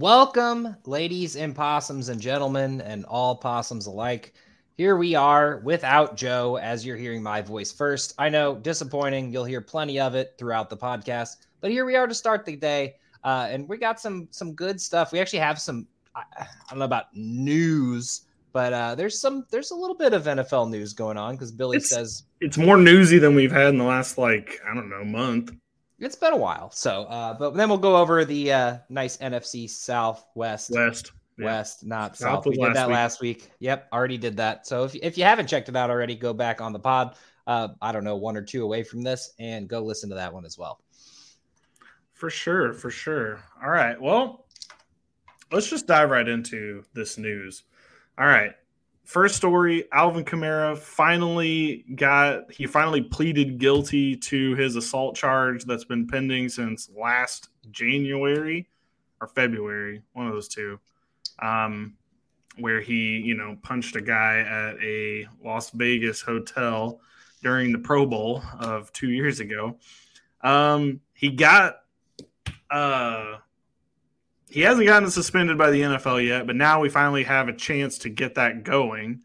Welcome, ladies and possums and gentlemen, and all possums alike. Here we are without Joe, as you're hearing my voice first. I know, disappointing. You'll hear plenty of it throughout the podcast, but here we are to start the day, uh, and we got some some good stuff. We actually have some. I, I don't know about news, but uh, there's some there's a little bit of NFL news going on because Billy It's- says It's more newsy than we've had in the last like I don't know month. It's been a while. So, uh, but then we'll go over the uh, nice NFC Southwest. West. Yeah. West, not South South. We did that week. last week. Yep, already did that. So if, if you haven't checked it out already, go back on the pod. Uh, I don't know, one or two away from this, and go listen to that one as well. For sure, for sure. All right. Well, let's just dive right into this news. All right. First story, Alvin Kamara finally got he finally pleaded guilty to his assault charge that's been pending since last January or February, one of those two. Um where he, you know, punched a guy at a Las Vegas hotel during the Pro Bowl of 2 years ago. Um he got uh he hasn't gotten suspended by the NFL yet, but now we finally have a chance to get that going.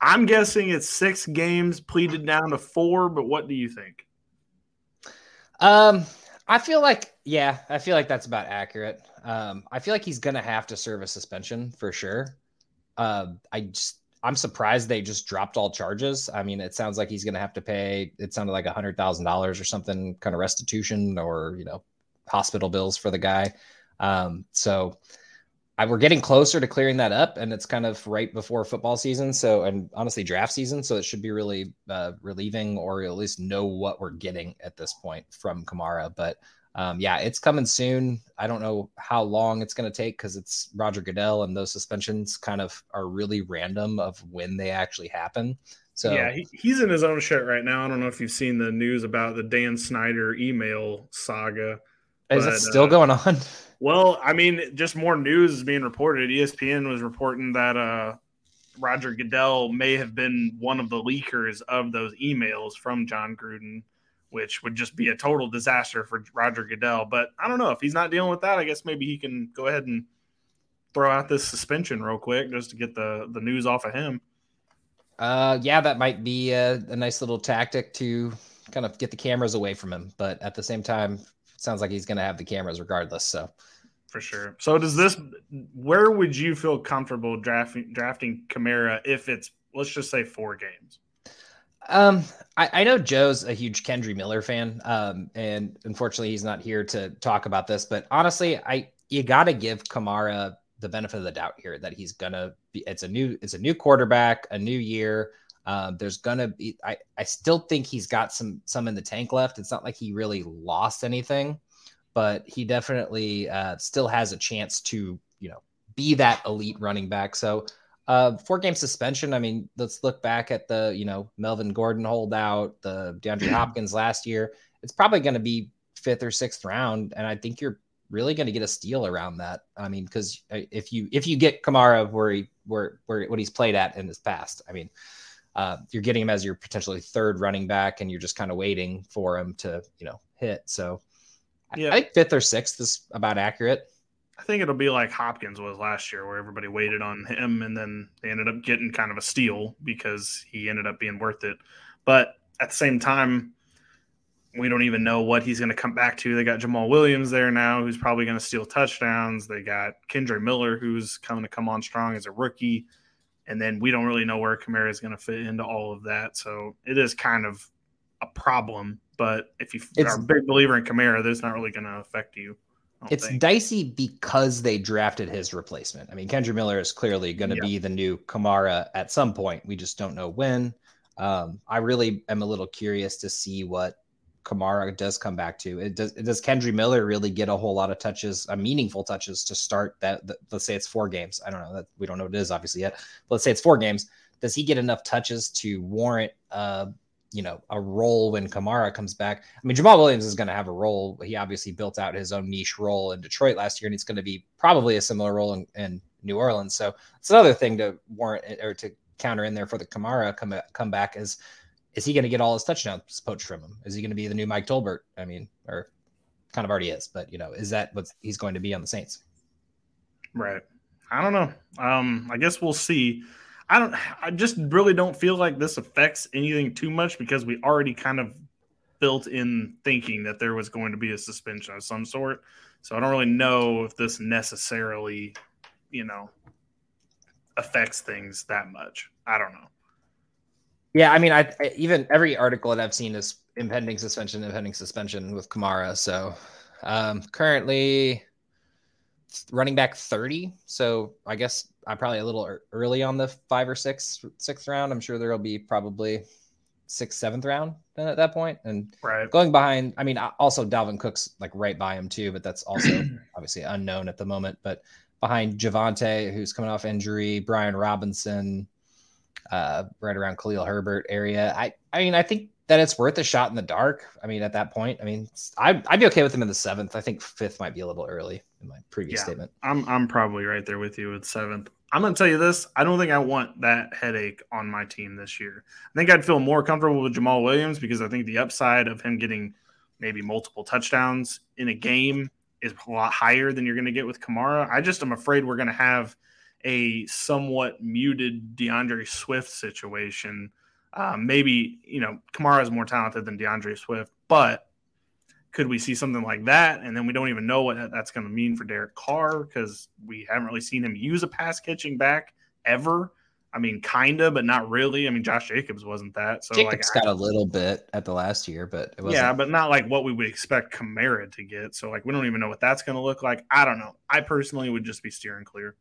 I'm guessing it's six games pleaded down to four, but what do you think? Um, I feel like, yeah, I feel like that's about accurate. Um, I feel like he's gonna have to serve a suspension for sure. Um, I just, I'm surprised they just dropped all charges. I mean, it sounds like he's gonna have to pay. It sounded like a hundred thousand dollars or something, kind of restitution or you know, hospital bills for the guy. Um, so I, we're getting closer to clearing that up, and it's kind of right before football season. So, and honestly, draft season. So it should be really uh, relieving, or at least know what we're getting at this point from Kamara. But um, yeah, it's coming soon. I don't know how long it's going to take because it's Roger Goodell, and those suspensions kind of are really random of when they actually happen. So yeah, he, he's in his own shit right now. I don't know if you've seen the news about the Dan Snyder email saga. Is but, it still uh, going on? Well, I mean, just more news is being reported. ESPN was reporting that uh, Roger Goodell may have been one of the leakers of those emails from Jon Gruden, which would just be a total disaster for Roger Goodell. But I don't know if he's not dealing with that. I guess maybe he can go ahead and throw out this suspension real quick just to get the the news off of him. Uh, yeah, that might be a, a nice little tactic to kind of get the cameras away from him. But at the same time, sounds like he's going to have the cameras regardless. So For sure. So does this? Where would you feel comfortable drafting drafting Kamara if it's let's just say four games? Um, I, I know Joe's a huge Kendre Miller fan, um, and unfortunately he's not here to talk about this. But honestly, I you got to give Kamara the benefit of the doubt here that he's gonna be. It's a new it's a new quarterback, a new year. Um, there's gonna be. I I still think he's got some some in the tank left. It's not like he really lost anything. but he definitely uh, still has a chance to, you know, be that elite running back. So, uh, four game suspension. I mean, let's look back at the, you know, Melvin Gordon holdout, the DeAndre Hopkins last year. It's probably going to be fifth or sixth round, and I think you're really going to get a steal around that. I mean, because uh, if you if you get Kamara where he where where what he's played at in his past, I mean, uh, you're getting him as your potentially third running back, and you're just kind of waiting for him to you know hit. So, yeah. I think fifth or sixth is about accurate. I think it'll be like Hopkins was last year, where everybody waited on him, and then they ended up getting kind of a steal because he ended up being worth it. But at the same time, we don't even know what he's going to come back to. They got Jamaal Williams there now, who's probably going to steal touchdowns. They got Kendre Miller, who's coming to come on strong as a rookie. And then we don't really know where Kamara is going to fit into all of that. So it is kind of a problem. But if you it's, are a big believer in Kamara, that's not really going to affect you. It's think. dicey because they drafted his replacement. I mean, Kendre Miller is clearly going to yeah. be the new Kamara at some point. We just don't know when. Um, I really am a little curious to see what Kamara does come back to. It does. Does Kendre Miller really get a whole lot of touches, uh, meaningful touches to start that, that? Let's say it's four games. I don't know that we don't know what it is obviously yet. But let's say it's four games. Does he get enough touches to warrant, uh, you know, a role when Kamara comes back? I mean, Jamaal Williams is going to have a role. He obviously built out his own niche role in Detroit last year, and it's going to be probably a similar role in, in New Orleans. So it's another thing to warrant or to counter in there for the Kamara come come back is is he going to get all his touchdowns poached from him? Is he going to be the new Mike Tolbert? I mean, or kind of already is, but you know, is that what he's going to be on the Saints? Right. I don't know. Um, I guess we'll see. I don't. I just really don't feel like this affects anything too much because we already kind of built in thinking that there was going to be a suspension of some sort. So I don't really know if this necessarily, you know, affects things that much. I don't know. Yeah, I mean, I, I, even every article that I've seen is impending suspension, impending suspension with Kamara. So um, currently running back 30. So I guess I'm probably a little early on the five or six, sixth round. I'm sure there'll be probably sixth, seventh round then at that point. And right. going behind, I mean, also Dalvin Cook's like right by him too, but that's also obviously unknown at the moment. But behind Javonte, who's coming off injury, Brian Robinson, uh, right around Khalil Herbert area. I, I mean, I think that it's worth a shot in the dark. I mean, at that point, I mean, I, I'd be okay with him in the seventh. I think fifth might be a little early in my previous yeah, statement. I'm, I'm probably right there with you with seventh. I'm going to tell you this. I don't think I want that headache on my team this year. I think I'd feel more comfortable with Jamaal Williams because I think the upside of him getting maybe multiple touchdowns in a game is a lot higher than you're going to get with Kamara. I just am afraid we're going to have – a somewhat muted D'Andre Swift situation. Uh, maybe you know Kamara is more talented than D'Andre Swift, but could we see something like that? And then we don't even know what that's going to mean for Derek Carr because we haven't really seen him use a pass catching back ever. I mean, kinda, but not really. I mean, Josh Jacobs wasn't that. So Jacobs like, got a little bit at the last year, but it wasn't. yeah, but not like what we would expect Kamara to get. So like, we don't even know what that's going to look like. I don't know. I personally would just be steering clear.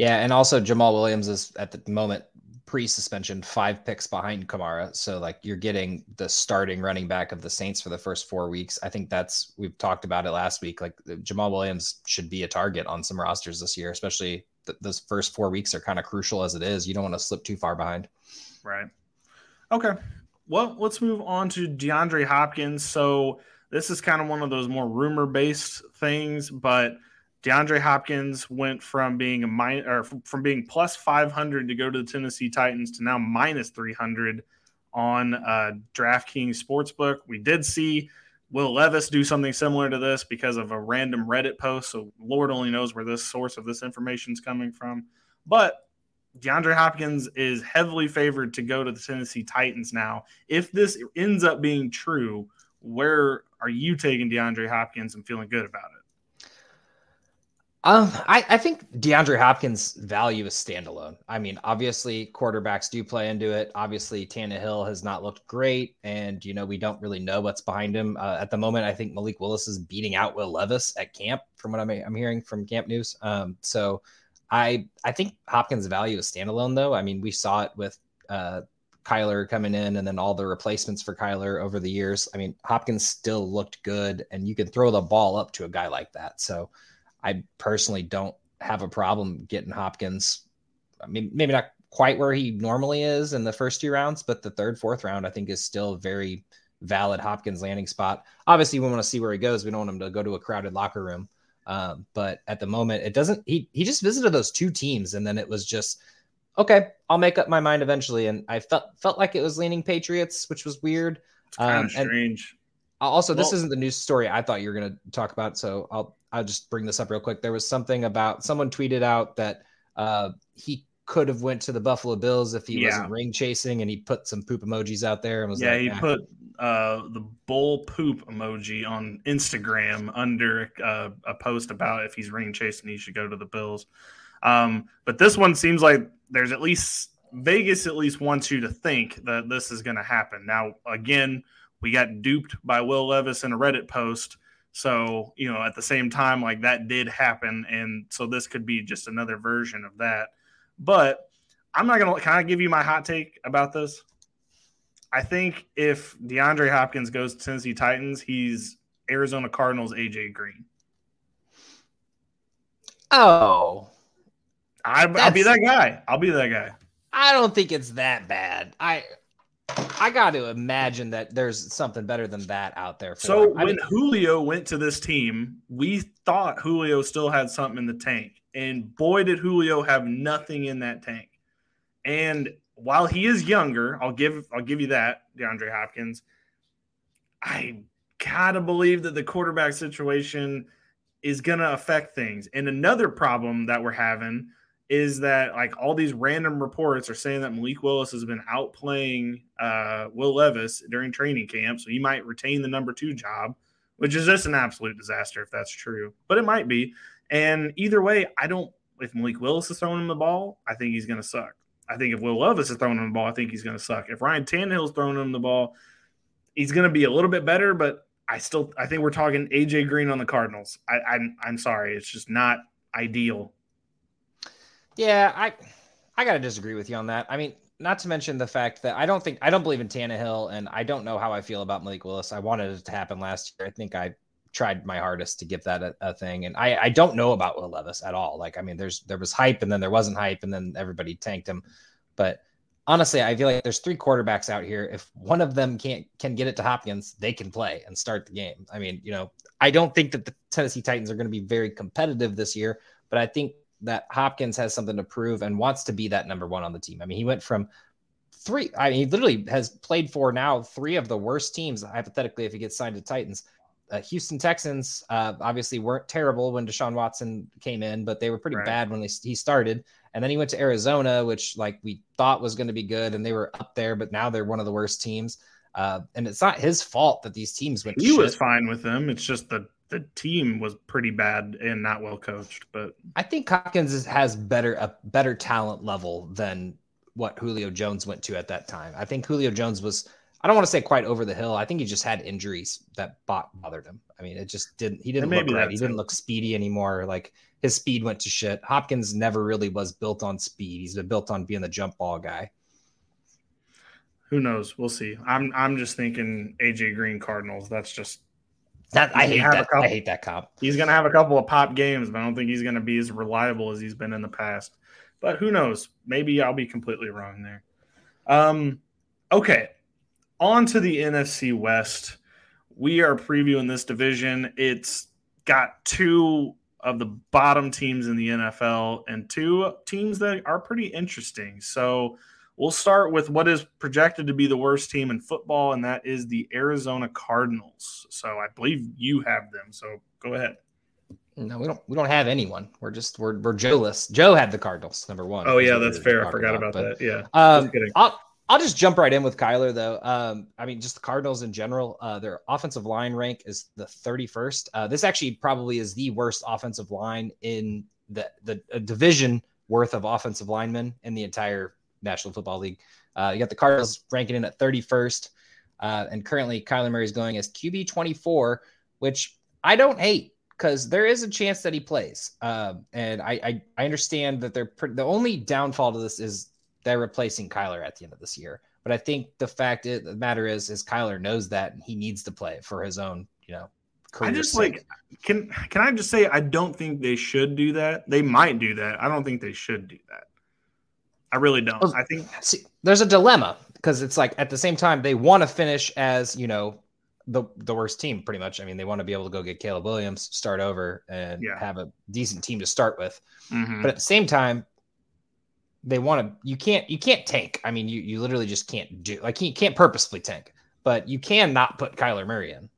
Yeah, and also Jamaal Williams is at the moment pre-suspension five picks behind Kamara. So like you're getting the starting running back of the Saints for the first four weeks. I think that's we've talked about it last week. Like Jamaal Williams should be a target on some rosters this year, especially th- those first four weeks are kind of crucial as it is. You don't want to slip too far behind. Right. Okay. Well, let's move on to DeAndre Hopkins. So this is kind of one of those more rumor based things, but DeAndre Hopkins went from being a min- or from being plus 500 to go to the Tennessee Titans to now minus 300 on uh, DraftKings Sportsbook. We did see Will Levis do something similar to this because of a random Reddit post. So Lord only knows where this source of this information is coming from. But DeAndre Hopkins is heavily favored to go to the Tennessee Titans now. If this ends up being true, where are you taking DeAndre Hopkins and feeling good about it? Um, I, I think DeAndre Hopkins' value is standalone. I mean, obviously, quarterbacks do play into it. Obviously, Tannehill has not looked great, and you know we don't really know what's behind him uh, at the moment. I think Malik Willis is beating out Will Levis at camp, from what I'm, I'm hearing from Camp News. Um, so I I think Hopkins' value is standalone, though. I mean, we saw it with uh, Kyler coming in and then all the replacements for Kyler over the years. I mean, Hopkins still looked good, and you can throw the ball up to a guy like that. So I personally don't have a problem getting Hopkins. I mean, maybe not quite where he normally is in the first two rounds, but the third, fourth round, I think, is still a very valid Hopkins landing spot. Obviously, we want to see where he goes. We don't want him to go to a crowded locker room. Um, but at the moment, it doesn't. He he just visited those two teams, and then it was just okay. I'll make up my mind eventually. And I felt felt like it was leaning Patriots, which was weird. It's kind of um, strange. Also, this well, isn't the news story I thought you were going to talk about, so I'll I'll just bring this up real quick. There was something about someone tweeted out that uh, he could have went to the Buffalo Bills if he yeah. wasn't ring chasing, and he put some poop emojis out there and was yeah, like, he put uh, the bull poop emoji on Instagram under uh, a post about if he's ring chasing, he should go to the Bills. Um, but this one seems like there's at least Vegas at least wants you to think that this is going to happen. Now, again, we got duped by Will Levis in a Reddit post. So, you know, at the same time, like that did happen. And so this could be just another version of that. But I'm not going to kind of give you my hot take about this. I think if DeAndre Hopkins goes to Tennessee Titans, he's Arizona Cardinals AJ Green. Oh, I, will be that guy. I'll be that guy. I don't think it's that bad. I I got to imagine that there's something better than that out there. so him. when I mean, Julio went to this team, we thought Julio still had something in the tank, and boy, did Julio have nothing in that tank. And while he is younger, I'll give I'll give you that, DeAndre Hopkins. I gotta believe that the quarterback situation is gonna affect things. And another problem that we're having is that like all these random reports are saying that Malik Willis has been outplaying uh, Will Levis during training camp, so he might retain the number two job, which is just an absolute disaster if that's true. But it might be. And either way, I don't. If Malik Willis is throwing him the ball, I think he's going to suck. I think if Will Levis is throwing him the ball, I think he's going to suck. If Ryan Tannehill's throwing him the ball, he's going to be a little bit better. But I still, I think we're talking AJ Green on the Cardinals. I, I'm, I'm sorry, it's just not ideal yeah, I I gotta disagree with you on that. I mean, not to mention the fact that I don't think I don't believe in Tannehill, and I don't know how I feel about Malik Willis. I wanted it to happen last year. I think I tried my hardest to give that a, a thing, and I I don't know about Will Levis at all. Like, I mean, there's there was hype, and then there wasn't hype, and then everybody tanked him. But honestly, I feel like there's three quarterbacks out here. If one of them can't can get it to Hopkins, they can play and start the game. I mean, you know, I don't think that the Tennessee Titans are going to be very competitive this year, but I think that Hopkins has something to prove and wants to be that number one on the team. I mean, he went from three, I mean, he literally has played for now three of the worst teams, hypothetically, if he gets signed to Titans. Uh, Houston Texans uh, obviously weren't terrible when Deshaun Watson came in, but they were pretty right. bad when they, he started. And then he went to Arizona, which like we thought was going to be good, and they were up there, but now they're one of the worst teams. Uh, and it's not his fault that these teams went. He was fine with them. It's just the the team was pretty bad and not well coached. But I think Hopkins has better a better talent level than what Julio Jones went to at that time. I think Julio Jones was I don't want to say quite over the hill. I think he just had injuries that bothered him. I mean, it just didn't he didn't look right. He didn't look speedy anymore. Like his speed went to shit. Hopkins never really was built on speed. He's been built on being the jump ball guy. Who knows? We'll see. I'm I'm just thinking AJ Green Cardinals. That's just that I hate that. Couple, I hate that cop. He's going to have a couple of pop games, but I don't think he's going to be as reliable as he's been in the past. But who knows? Maybe I'll be completely wrong there. Um, okay, on to the NFC West. We are previewing this division. It's got two of the bottom teams in the NFL and two teams that are pretty interesting. So We'll start with what is projected to be the worst team in football, and that is the Arizona Cardinals. So I believe you have them. So go ahead. No, we don't. We don't have anyone. We're just we're we're Joe-less. Joe had the Cardinals number one. Oh yeah, that's fair. I forgot about, about that. Yeah. Um, I'll I'll just jump right in with Kyler though. Um, I mean, just the Cardinals in general. Uh, their offensive line rank is the 31st. Uh, this actually probably is the worst offensive line in the the division worth of offensive linemen in the entire National Football League. Uh, you got the Cardinals ranking in at 31st, uh, and currently Kyler Murray is going as QB 24, which I don't hate because there is a chance that he plays. Uh, and I, I, I understand that they're pre- the only downfall to this is they're replacing Kyler at the end of this year, But I think the fact is, the matter is, is Kyler knows that and he needs to play for his own, you know, career. I just sake. like can can I just say I don't think they should do that. They might do that. I don't think they should do that. I really don't. I think see, there's a dilemma because it's like at the same time they want to finish as you know the the worst team pretty much. I mean they want to be able to go get Caleb Williams, start over, and yeah. have a decent team to start with. Mm-hmm. But at the same time, they want to you can't you can't tank. I mean, you you literally just can't do like you can't purposefully tank, but you can not put Kyler Murray in.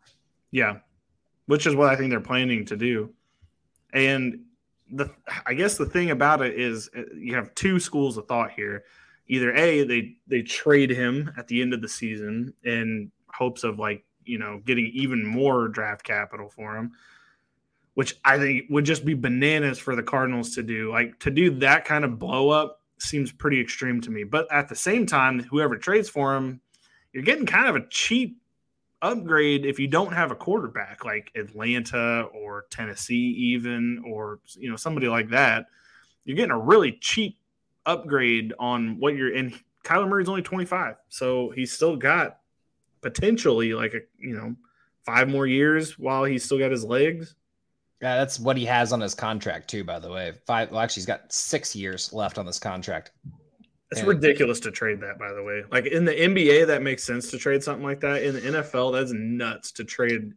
Yeah. Which is what I think they're planning to do. And the I guess the thing about it is uh, you have two schools of thought here. Either A, they they trade him at the end of the season in hopes of like, you know, getting even more draft capital for him which I think would just be bananas for the Cardinals to do. Like to do that kind of blow up seems pretty extreme to me. But at the same time, whoever trades for him, you're getting kind of a cheap upgrade if you don't have a quarterback like Atlanta or Tennessee, even or you know somebody like that. You're getting a really cheap upgrade on what you're in. Kyler Murray's only 25, so he's still got potentially like a you know five more years while he's still got his legs. Yeah, that's what he has on his contract too. By the way, five. Well, actually, he's got six years left on this contract. It's and, ridiculous to trade that. By the way, like in the NBA, that makes sense to trade something like that. In the NFL, that's nuts to trade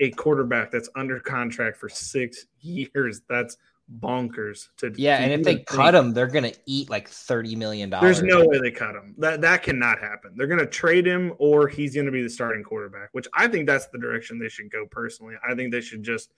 a quarterback that's under contract for six years. That's bonkers. To yeah, and if they think. cut him, they're gonna eat like thirty million dollars. There's no way they cut him. That that cannot happen. They're gonna trade him, or he's gonna be the starting quarterback. Which I think that's the direction they should go. Personally, I think they should just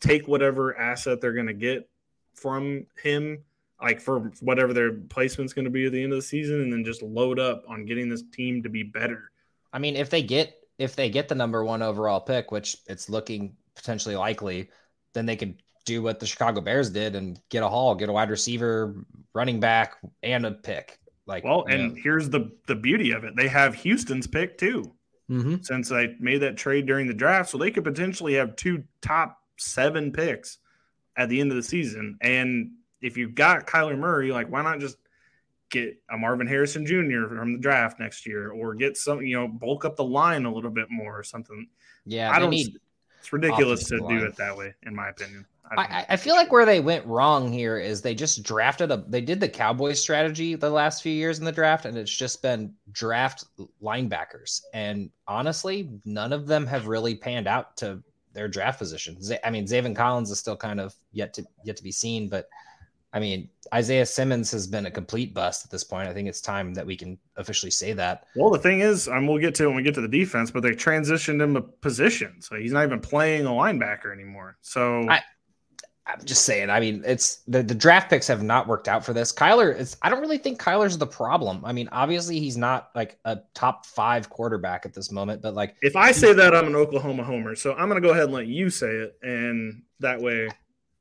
take whatever asset they're going to get from him, like for whatever their placement's going to be at the end of the season, and then just load up on getting this team to be better. I mean, if they get if they get the number one overall pick, which it's looking potentially likely, then they could do what the Chicago Bears did and get a haul, get a wide receiver, running back, and a pick. Like, well, and know. here's the the beauty of it: they have Houston's pick too. Mm-hmm. Since I made that trade during the draft, so they could potentially have two top seven picks at the end of the season. And if you've got Kyler Murray, like why not just get a Marvin Harrison Jr. from the draft next year, or get some, you know, bulk up the line a little bit more or something. Yeah, I don't. Need it's ridiculous to line. do it that way, in my opinion. I, I, feel like where they went wrong here is they just drafted a. They did the Cowboys strategy the last few years in the draft, and it's just been draft linebackers. And honestly, none of them have really panned out to their draft position. I mean, Zaven Collins is still kind of yet to yet to be seen, but I mean, Isaiah Simmons has been a complete bust at this point. I think it's time that we can officially say that. Well, the thing is, and we'll get to it when we get to the defense, but they transitioned him a position, so he's not even playing a linebacker anymore. So I, I'm just saying. I mean, it's the, the draft picks have not worked out for this. Kyler is. I don't really think Kyler's the problem. I mean, obviously he's not like a top five quarterback at this moment, but like if I say that, I'm an Oklahoma homer. So I'm gonna go ahead and let you say it, and that way.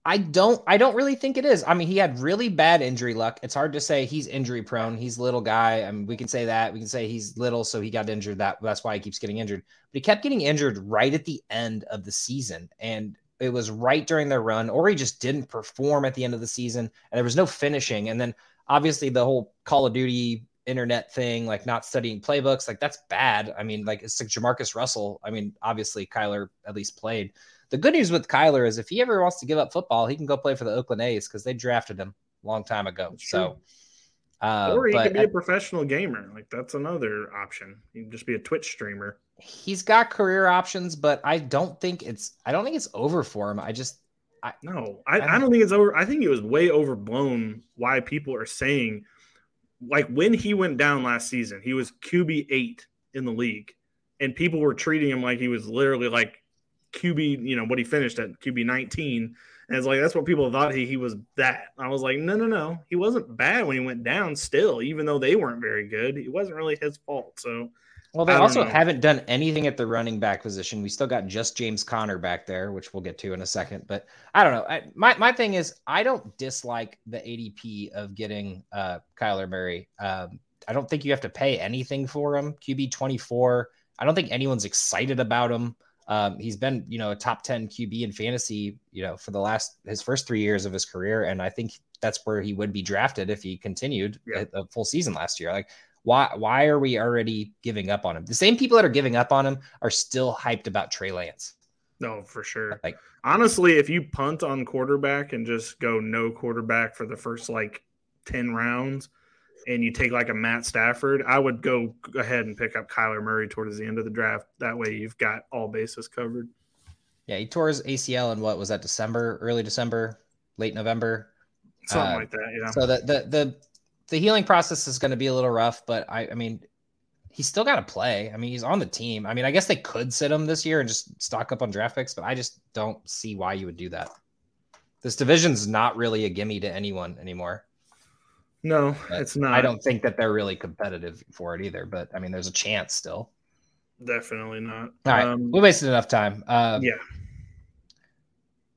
I don't. I don't really think it is. I mean, he had really bad injury luck. It's hard to say he's injury prone. He's little guy. I mean, we can say that. We can say he's little, so he got injured. That that's why he keeps getting injured. But he kept getting injured right at the end of the season, and it was right during their run, or he just didn't perform at the end of the season, and there was no finishing. And then obviously the whole Call of Duty internet thing, like not studying playbooks, like that's bad. I mean, like it's like Jamarcus Russell. I mean, obviously Kyler at least played. The good news with Kyler is if he ever wants to give up football, he can go play for the Oakland A's because they drafted him a long time ago. So uh, or he could be a professional gamer. Like that's another option. He can just be a Twitch streamer. He's got career options, but I don't think it's. I don't think it's over for him. I just. I, no, I, I, I don't think it's over. I think it was way overblown. Why people are saying, like when he went down last season, he was QB eight in the league, and people were treating him like he was literally like QB. You know what he finished at QB nineteen and it's like that's what people thought he, he was that. I was like, no, no, no. He wasn't bad when he went down still, even though they weren't very good. It wasn't really his fault. So well, they also know. haven't done anything at the running back position. We still got just James Conner back there, which we'll get to in a second. But I don't know. I, my my thing is, I don't dislike the ADP of getting uh, Kyler Murray. Um, I don't think you have to pay anything for him. QB twenty four. I don't think anyone's excited about him. Um, he's been, you know, a top 10 QB in fantasy, you know, for the last his first three years of his career. And I think that's where he would be drafted if he continued yeah. a, a, full season last year. Like Why why are we already giving up on him? The same people that are giving up on him are still hyped about Trey Lance. No, for sure. Like honestly, if you punt on quarterback and just go no quarterback for the first like 10 rounds and you take like a Matt Stafford, I would go ahead and pick up Kyler Murray towards the end of the draft. That way you've got all bases covered. Yeah, he tore his ACL in what was that December, early December, late November. Something uh, like that, yeah. So the the the the healing process is going to be a little rough, but I I mean he's still got to play. I mean, he's on the team. I mean, I guess they could sit him this year and just stock up on draft picks, but I just don't see why you would do that. This division's not really a gimme to anyone anymore. No, but it's not. I don't think that they're really competitive for it either, but I mean, there's a chance still. Definitely not. All right. Um, we wasted enough time. Um, yeah.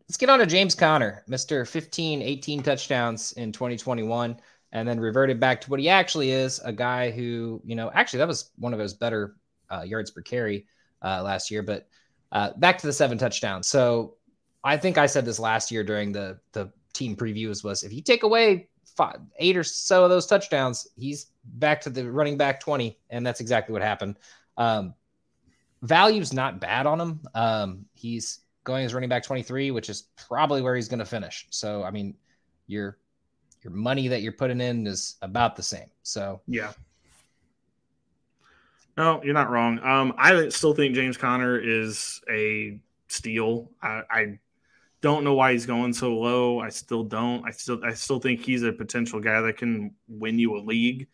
Let's get on to James Conner, Mr. 15, 18 touchdowns in 2021 and then reverted back to what he actually is a guy who, you know, actually that was one of his better uh, yards per carry uh, last year. But uh, back to the seven touchdowns. So I think I said this last year during the the team previews was if you take away five, eight or so of those touchdowns, he's back to the running back 20. And that's exactly what happened. Um, value's not bad on him. Um, he's going as running back 23, which is probably where he's going to finish. So, I mean, you're your money that you're putting in is about the same. So yeah. No, you're not wrong. Um, I still think James Conner is a steal. I, I don't know why he's going so low. I still don't. I still I still think he's a potential guy that can win you a league.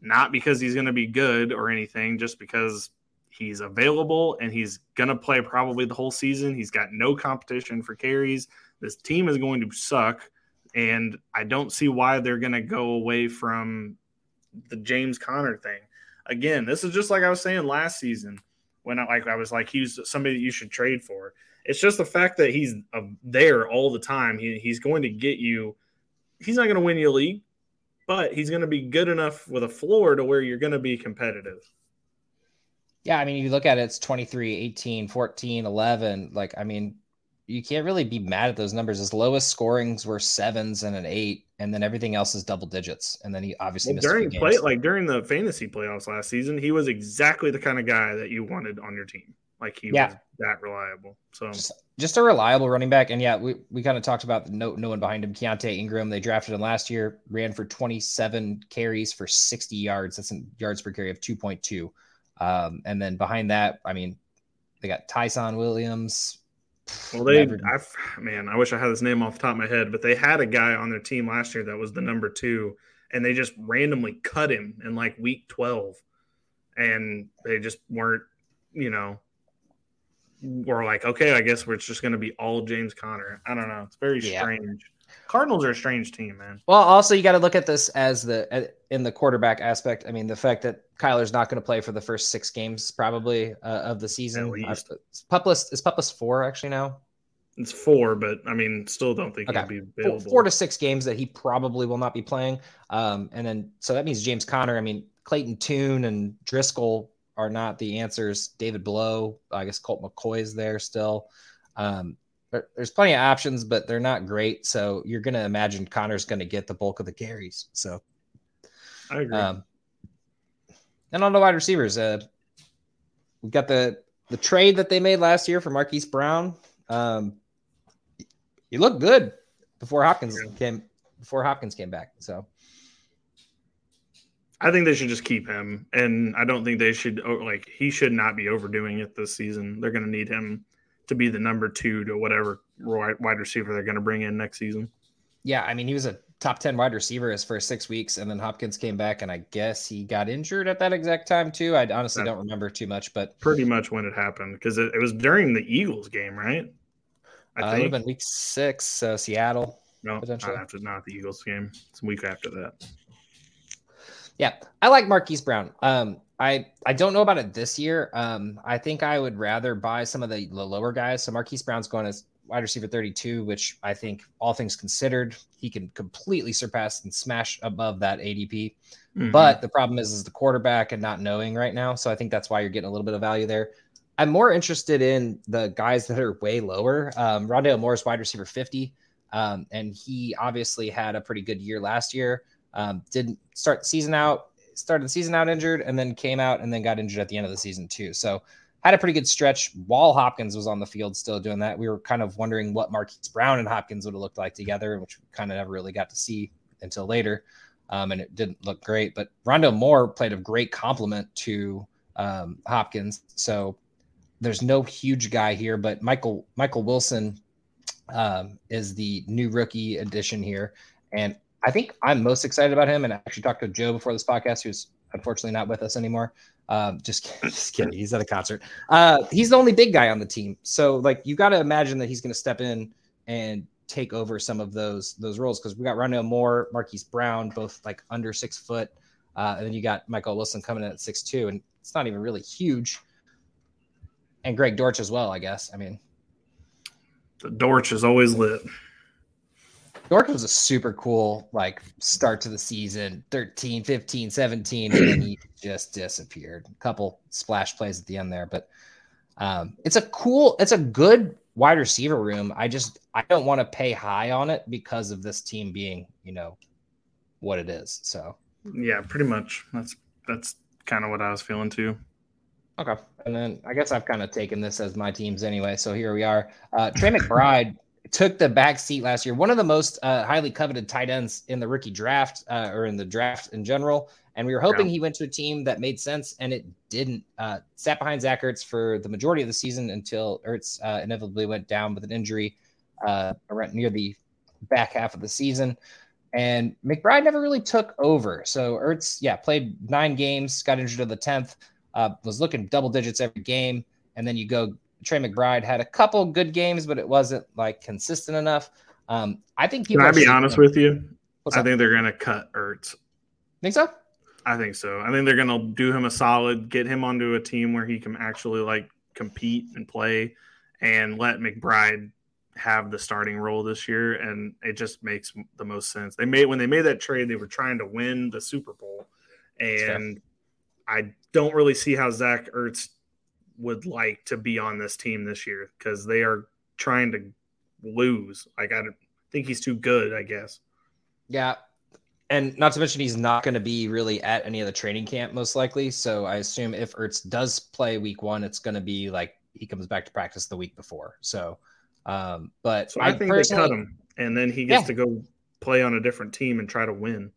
Not because he's going to be good or anything, just because he's available and he's going to play probably the whole season. He's got no competition for carries. This team is going to suck. And I don't see why they're going to go away from the James Conner thing. Again, this is just like I was saying last season when I like I was like he's somebody that you should trade for. It's just the fact that he's uh, there all the time. He, he's going to get you. He's not going to win you a league, but he's going to be good enough with a floor to where you're going to be competitive. Yeah, I mean, you look at it, it's 23, 18, 14, 11. Like, I mean, you can't really be mad at those numbers. His lowest scorings were sevens and an eight, and then everything else is double digits. And then he obviously well, during play like during the fantasy playoffs last season, he was exactly the kind of guy that you wanted on your team. Like he yeah. was that reliable. So just, just, a reliable running back. And yeah, we, we kind of talked about no no one behind him. Keaontay Ingram, they drafted him last year, ran for 27 carries for 60 yards. That's in yards per carry of 2.2. Um, and then behind that, I mean, they got Ty'Son Williams, well, they, I, man, I wish I had his name off the top of my head, but they had a guy on their team last year that was the number two, and they just randomly cut him in like week 12. And they just weren't, you know, were like, okay, I guess we're just going to be all James Conner. I don't know. It's very yeah. strange. Cardinals are a strange team, man. Well, also you got to look at this as the in the quarterback aspect. I mean, the fact that Kyler's not going to play for the first six games probably uh, of the season. Uh, PUP list is PUP list four actually now. It's four, but I mean, still don't think okay. he'll be available. Four, four, to six games that he probably will not be playing. Um, and then so that means James Conner. I mean, Clayton Tune and Driskel are not the answers. David Blough, I guess Colt McCoy is there still. Um, there's plenty of options, but they're not great. So you're going to imagine Conner's going to get the bulk of the carries. So I agree. Um, and on the wide receivers, uh, we've got the the trade that they made last year for Marquise Brown. Um, he looked good before Hopkins yeah. came before Hopkins came back. So I think they should just keep him, and I don't think they should like he should not be overdoing it this season. They're going to need him to be the number two to whatever wide receiver they're going to bring in next season. Yeah, I mean, he was a top 10 wide receiver his first six weeks, and then Hopkins came back, and I guess he got injured at that exact time, too. I honestly don't remember too much, but pretty much when it happened because it, it, was during the Eagles game, right? I uh, think it would have been week six, uh, Seattle. No, potentially. After, not the Eagles game. It's a week after that. Yeah, I like Marquise Brown. Um, I I don't know about it this year. Um, I think I would rather buy some of the, the lower guys. So Marquise Brown's going as wide receiver 32, which I think all things considered, he can completely surpass and smash above that ADP. Mm-hmm. But the problem is, is the quarterback and not knowing right now. So I think that's why you're getting a little bit of value there. I'm more interested in the guys that are way lower. Um, Rondale Moore's wide receiver 50. Um, and he obviously had a pretty good year last year. Um, didn't start the season out started the season out injured and then came out and then got injured at the end of the season too. So had a pretty good stretch while Hopkins was on the field still doing that. We were kind of wondering what Marquise Brown and Hopkins would have looked like together, which we kind of never really got to see until later. Um, and it didn't look great. But Rondo Moore played a great complement to um, Hopkins. So there's no huge guy here, but Michael Michael Wilson um, is the new rookie addition here, and I think I'm most excited about him. And I actually talked to Joe before this podcast, who's unfortunately not with us anymore. Um, just, just kidding. He's at a concert. Uh, he's the only big guy on the team, so like you got to imagine that he's going to step in and take over some of those those roles because we got Rondale Moore, Marquise Brown, both like under six foot, uh, and then you got Michael Wilson coming in at six two, and it's not even really huge. And Greg Dortch as well, I guess. I mean, the Dortch is always lit. Dortch was a super cool like start to the season 13 15 17 and then he just disappeared. A couple splash plays at the end there but um, it's a cool it's a good wide receiver room. I just i don't want to pay high on it because of this team being you know what it is so. Yeah pretty much. That's that's kind of what i was feeling too. Okay and then i guess i've kind of taken this as my teams anyway so here we are. Uh trey mcbride took the back seat last year. One of the most uh, highly coveted tight ends in the rookie draft uh, or in the draft in general. And we were hoping yeah. he went to a team that made sense, and it didn't. Uh, sat behind Zach Ertz for the majority of the season until Ertz uh, inevitably went down with an injury uh, around near the back half of the season. And McBride never really took over. So Ertz, yeah, played nine games, got injured in the tenth, uh, was looking double digits every game, and then you go Trey McBride had a couple good games, but it wasn't like consistent enough. Um, I think people. Can I be honest with you? I think they're going to cut Ertz. Think so? I think so. I think they're going to do him a solid, get him onto a team where he can actually like compete and play, and let McBride have the starting role this year. And it just makes the most sense. They made when they made that trade, they were trying to win the Super Bowl, and I don't really see how Zach Ertz would like to be on this team this year because they are trying to lose. Like I think he's too good, I guess. Yeah. And not to mention he's not going to be really at any of the training camp most likely. So I assume if Ertz does play week one, it's going to be like he comes back to practice the week before. So, um, but so I, I, think they cut him and then he gets yeah. to go play on a different team and try to win.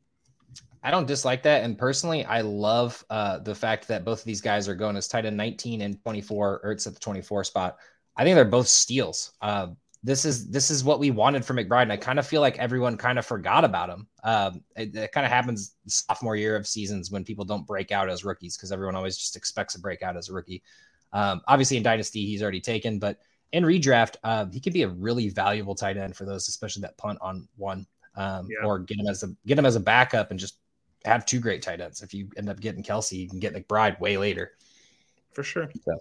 I don't dislike that. And personally, I love uh, the fact that both of these guys are going as tight end 19 and 24, or it's at the 24 spot. I think they're both steals. Uh, this is this is what we wanted from McBride, and I kind of feel like everyone kind of forgot about him. Um, it, it kind of happens sophomore year of seasons when people don't break out as rookies because everyone always just expects a breakout as a rookie. Um, obviously, in Dynasty, he's already taken, but in redraft, uh, he could be a really valuable tight end for those, especially that punt on one, um, yeah. or get him as a get him as a backup and just have two great tight ends. If you end up getting Kelce, you can get McBride way later. For sure. So.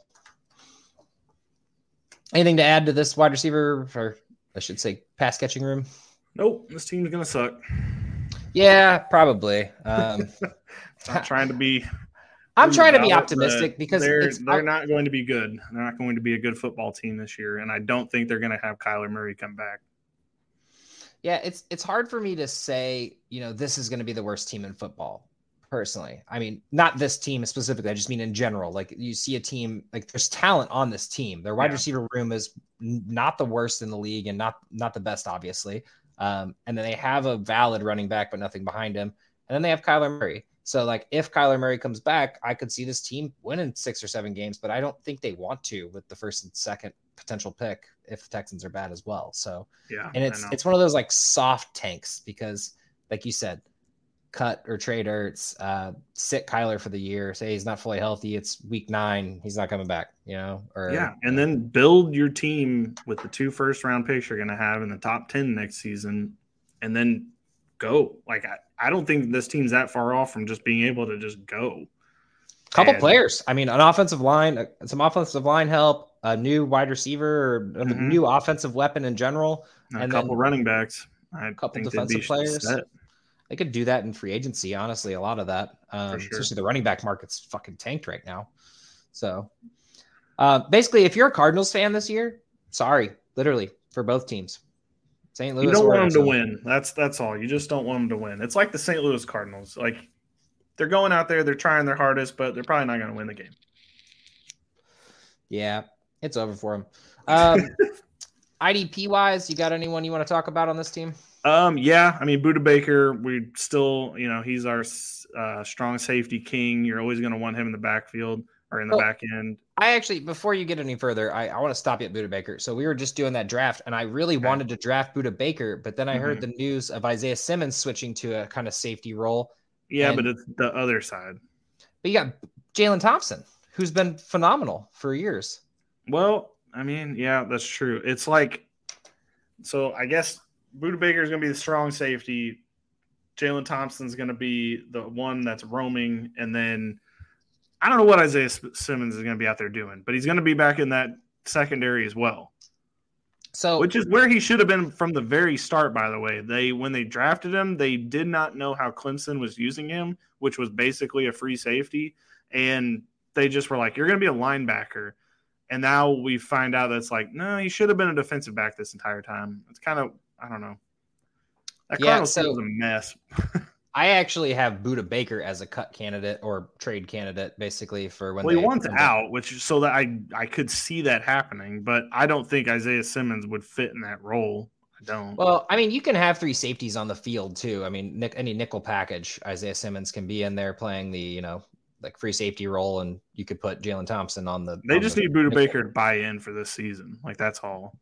Anything to add to this wide receiver, or I should say, pass catching room? Nope. This team's gonna suck. Yeah, probably. Um, I'm trying to be. I'm trying to be optimistic because they're they're not going to be good. They're not going to be a good football team this year, and I don't think they're going to have Kyler Murray come back. Yeah, it's it's hard for me to say, you know, this is going to be the worst team in football. Personally, I mean, not this team specifically. I just mean in general. Like you see a team, like there's talent on this team. Their wide yeah. receiver room is not the worst in the league, and not not the best, obviously. Um, and then they have a valid running back, but nothing behind him. And then they have Kyler Murray. So, like, if Kyler Murray comes back, I could see this team winning six or seven games, but I don't think they want to with the first and second potential pick if the Texans are bad as well. So yeah, and it's it's one of those like soft tanks because like you said, cut or trade Ertz, uh, sit Kyler for the year. Say he's not fully healthy. It's week nine. He's not coming back. You know, or yeah, and then build your team with the two first round picks you're going to have in the top ten next season, and then go. Like I, I don't think this team's that far off from just being able to just go. Couple and, players. I mean, an offensive line, uh, some offensive line help a new wide receiver or a mm-hmm. new offensive weapon in general, and a couple running backs, a couple defensive players. Set. They could do that in free agency. Honestly, a lot of that, um, sure. especially the running back market's fucking tanked right now. So, uh, basically, if you're a Cardinals fan this year, sorry, literally for both teams. St. Louis. You don't want them to win. That's that's all. You just don't want them to win. It's like the St. Louis Cardinals. Like they're going out there, they're trying their hardest, but they're probably not going to win the game. Yeah, it's over for him. Um, IDP wise, you got anyone you want to talk about on this team? Um, yeah, I mean Budda Baker, we still, you know, he's our uh, strong safety king. You're always going to want him in the backfield or in the back end. I actually, before you get any further, I, I want to stop you at Budda Baker. So we were just doing that draft, and I really okay. wanted to draft Budda Baker, but then I mm-hmm. heard the news of Isaiah Simmons switching to a kind of safety role. Yeah, and, but it's the other side. But you got Jalen Thompson, who's been phenomenal for years. Well, I mean, yeah, that's true. It's like, so I guess Budda Baker is going to be the strong safety. Jalen Thompson's going to be the one that's roaming, and then I don't know what Isaiah Simmons is going to be out there doing, but he's going to be back in that secondary as well. So, which is where he should have been from the very start. By the way, they when they drafted him, they did not know how Clemson was using him, which was basically a free safety, and they just were like, "You're going to be a linebacker." And now we find out that's like, no, he should have been a defensive back this entire time. It's kind of, I don't know. That yeah, so, was a mess. I actually have Budda Baker as a cut candidate or trade candidate, basically for when well, he wants out, which so that I I could see that happening, but I don't think Isaiah Simmons would fit in that role. I don't. Well, I mean, you can have three safeties on the field too. I mean, Nick, any nickel package, Isaiah Simmons can be in there playing the you know like free safety role, and you could put Jalen Thompson on the. They on just the need Budda Baker to buy in for this season. Like that's all.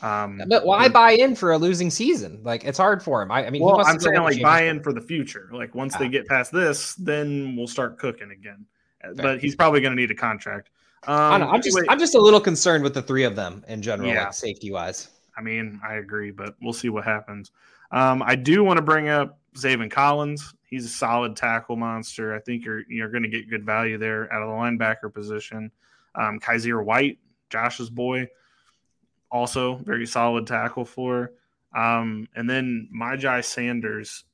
Um, but why buy in for a losing season? Like it's hard for him. I, I mean, well, I'm saying like buy in for the future. Like once ah. they get past this, then we'll start cooking again. Uh, Fair. But he's probably going to need a contract. Um, I am just I'm just a little concerned with the three of them in general, yeah. like safety wise. I mean, I agree, but we'll see what happens. Um, I do want to bring up Zaven Collins. He's a solid tackle monster. I think you're you're going to get good value there out of the linebacker position. Um, Kyzir White, Josh's boy also very solid tackle for. Um, and then Myjai Sanders,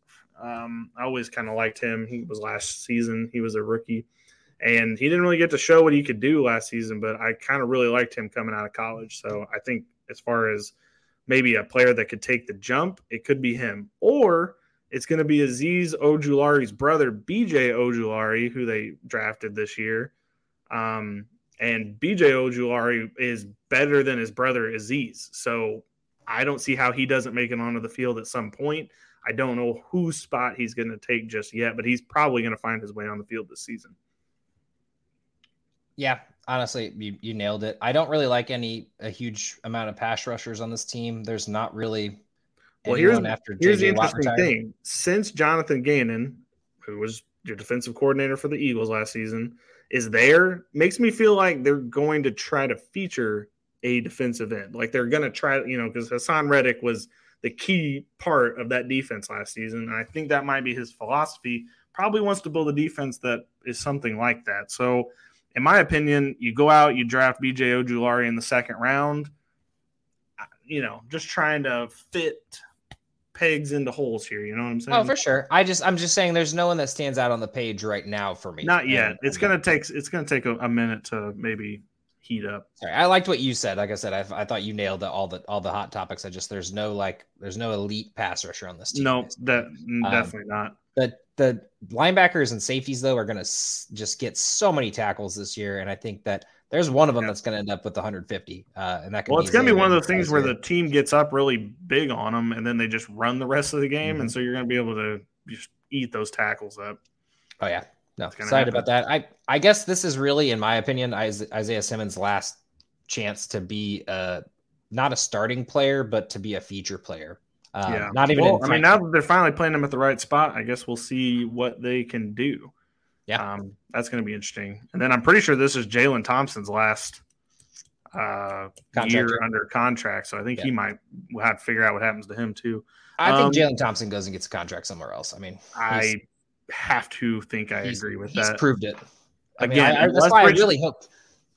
um, I always kind of liked him. He was last season, he was a rookie, and he didn't really get to show what he could do last season, but I kind of really liked him coming out of college. So I think as far as maybe a player that could take the jump, it could be him. Or it's going to be Azeez Ojulari's brother, BJ Ojulari, who they drafted this year. Um, and BJ Ojulari is better than his brother Azeez. So I don't see how he doesn't make it onto the field at some point. I don't know whose spot he's going to take just yet, but he's probably going to find his way on the field this season. Yeah, honestly, you, you nailed it. I don't really like any a huge amount of pass rushers on this team. There's not really. Well, here's here's the interesting thing. Since Jonathan Gannon, who was your defensive coordinator for the Eagles last season, is there makes me feel like they're going to try to feature a defensive end. Like they're going to try, you know, because Haason Reddick was the key part of that defense last season. And I think that might be his philosophy. Probably wants to build a defense that is something like that. So, in my opinion, you go out, you draft BJ Ojulari in the second round. You know, just trying to fit pegs into holes here. You know what I'm saying? Oh, for sure. I just I'm just saying there's no one that stands out on the page right now for me. Not yet. And, it's gonna take it's gonna take a, a, minute to maybe heat up. Sorry, I liked what you said. Like I said, I, I thought you nailed all the all the hot topics. I just there's no like there's no elite pass rusher on this team. No, that um, definitely not. The the linebackers and safeties though are gonna s- just get so many tackles this year, and I think that there's one of them yeah. that's going to end up with 150, uh, and that well, it's going to be one of those things where the team gets up really big on them, and then they just run the rest of the game, mm-hmm. and so you're going to be able to just eat those tackles up. Oh yeah, no, excited happen. about that. I I guess this is really, in my opinion, Isaiah Simmons' last chance to be a not a starting player, but to be a feature player. Um, yeah, not even. Well, I mean, now that they're finally playing him at the right spot, I guess we'll see what they can do. Yeah, um, that's going to be interesting. And then I'm pretty sure this is Jalen Thompson's last uh, year under contract, so I think yeah. he might we'll have to figure out what happens to him too. I um, think Jalen Thompson goes and gets a contract somewhere else. I mean, I have to think I agree with he's that. Proved it. I Again, mean, I, that's why Bridge, I really hope.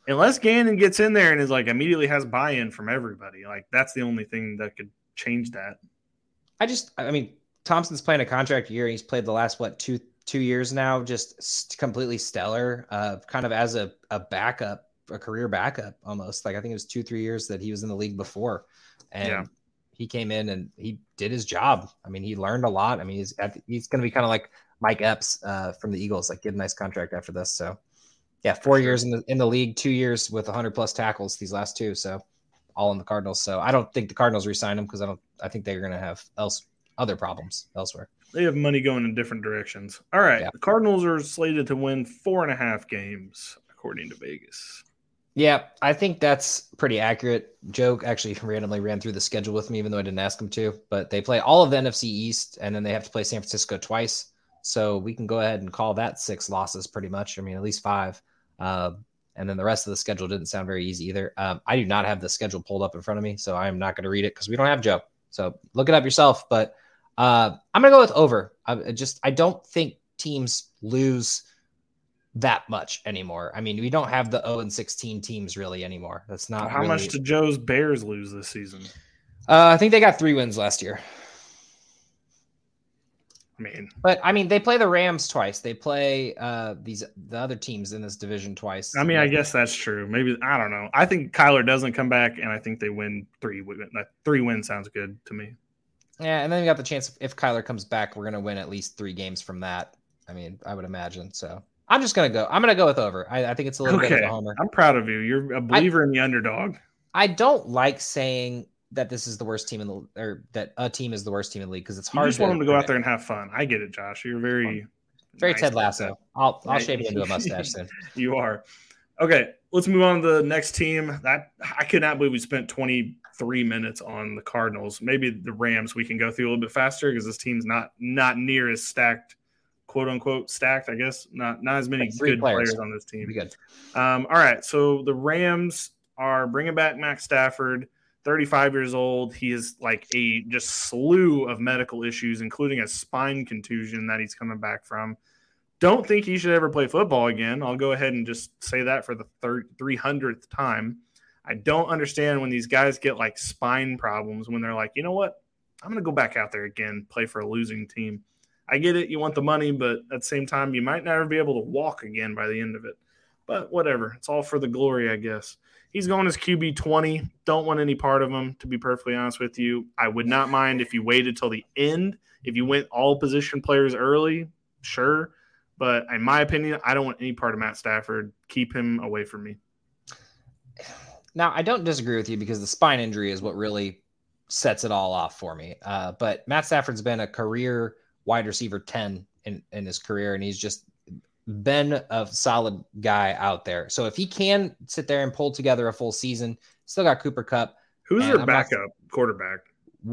Unless Gannon gets in there and is like immediately has buy-in from everybody, like that's the only thing that could change that. I just, I mean, Thompson's playing a contract year. He's played the last what two two years now, just completely stellar, uh, kind of as a, a backup, a career backup almost. Like I think it was two, three years that he was in the league before. And yeah. he came in and he did his job. I mean, he learned a lot. I mean, he's, he's going to be kind of like Mike Epps uh, from the Eagles, like get a nice contract after this. So yeah, four years in the in the league, two years with 100 plus tackles these last two. So all in the Cardinals. So I don't think the Cardinals resign him because I don't. I think they're going to have else other problems elsewhere. They have money going in different directions. All right, yeah. the Cardinals are slated to win four and a half games according to Vegas. Yeah, I think that's pretty accurate. Joe actually randomly ran through the schedule with me, even though I didn't ask him to. But they play all of the NFC East, and then they have to play San Francisco twice. So we can go ahead and call that six losses pretty much. I mean, at least five. Uh, and then the rest of the schedule didn't sound very easy either. Um, I do not have the schedule pulled up in front of me, so I am not going to read it because we don't have Joe. So look it up yourself. But uh, I'm going to go with over. I just I don't think teams lose that much anymore. I mean, we don't have the 0 and 16 teams really anymore. That's not how really... much did Joe's Bears lose this season? Uh, I think they got three wins last year. I mean, but I mean, they play the Rams twice. They play uh, these the other teams in this division twice. I mean, I guess that's true. Maybe I don't know. I think Kyler doesn't come back, and I think they win three. Three wins sounds good to me. Yeah, and then we got the chance if Kyler comes back, we're gonna win at least three games from that. I mean, I would imagine so. I'm just gonna go. I'm gonna go with over. I, I think it's a little okay. bit of a homer. I'm proud of you. You're a believer I, in the underdog. I don't like saying that this is the worst team in the or that a team is the worst team in the league because it's hard. You just want them to go out there and have fun. I get it, Josh. You're very very nice Ted Lasso. I'll I'll shave it into a mustache soon. you are. Okay, let's move on to the next team. That I could not believe we spent 23 minutes on the Cardinals. Maybe the Rams we can go through a little bit faster because this team's not not near as stacked, quote unquote stacked. I guess not not as many like good players. players. on this team. Good. Um, all right, so the Rams are bringing back Max Stafford. 35 years old. He is like a just slew of medical issues, including a spine contusion that he's coming back from. Don't think he should ever play football again. I'll go ahead and just say that for the third 300th time. I don't understand when these guys get like spine problems when they're like, you know what? I'm going to go back out there again, play for a losing team. I get it. You want the money, but at the same time, you might never be able to walk again by the end of it. But whatever. It's all for the glory, I guess. He's going as QB 20. Don't want any part of him, to be perfectly honest with you. I would not mind if you waited till the end. If you went all position players early, sure. But in my opinion, I don't want any part of Matt Stafford. Keep him away from me. Now, I don't disagree with you because the spine injury is what really sets it all off for me. Uh, but Matt Stafford's been a career wide receiver 10 in, in his career, and he's just been a solid guy out there. So if he can sit there and pull together a full season, still got Cooper Kupp. Who's their backup not, quarterback?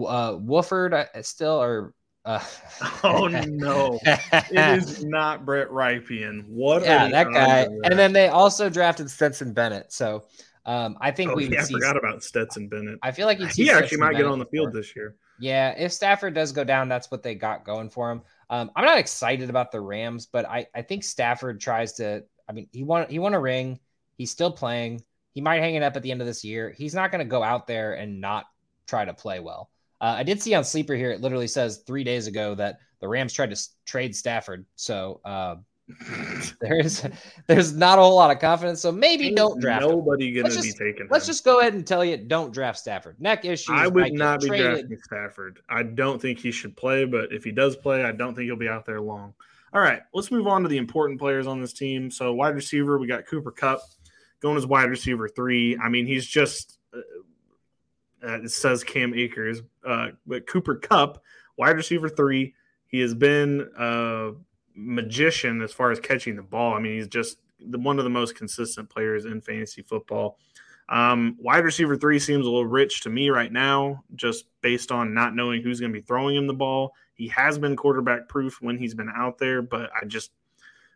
Uh, Wolford uh, still or. Uh, oh no! it is not Brett Rypien. What? Yeah, that guy. And then they also drafted Stetson Bennett. So um, I think oh, we. Yeah, I forgot about Stetson Bennett. I feel like he actually might Bennett get on the field before. this year. Yeah, if Stafford does go down, that's what they got going for him. Um, I'm not excited about the Rams, but I, I think Stafford tries to. I mean, he won he won a ring. He's still playing. He might hang it up at the end of this year. He's not going to go out there and not try to play well. Uh, I did see on Sleeper here. It literally says three days ago that the Rams tried to trade Stafford. So uh, there's there's not a whole lot of confidence. So maybe Ain't don't draft. Nobody him. gonna be taking. Let's him. just go ahead and tell you, don't draft Stafford. Neck issues. I would not be drafting Stafford. I don't think he should play, but if he does play, I don't think he'll be out there long. All right, let's move on to the important players on this team. So wide receiver, we got Cooper Kupp going as wide receiver three. I mean, he's just. Uh, uh, it says Cam Akers, uh, but Cooper Kupp, wide receiver three. He has been uh, magician as far as catching the ball. I mean, he's just the, one of the most consistent players in fantasy football. Um, wide receiver three seems a little rich to me right now, just based on not knowing who's going to be throwing him the ball. He has been quarterback proof when he's been out there, but I just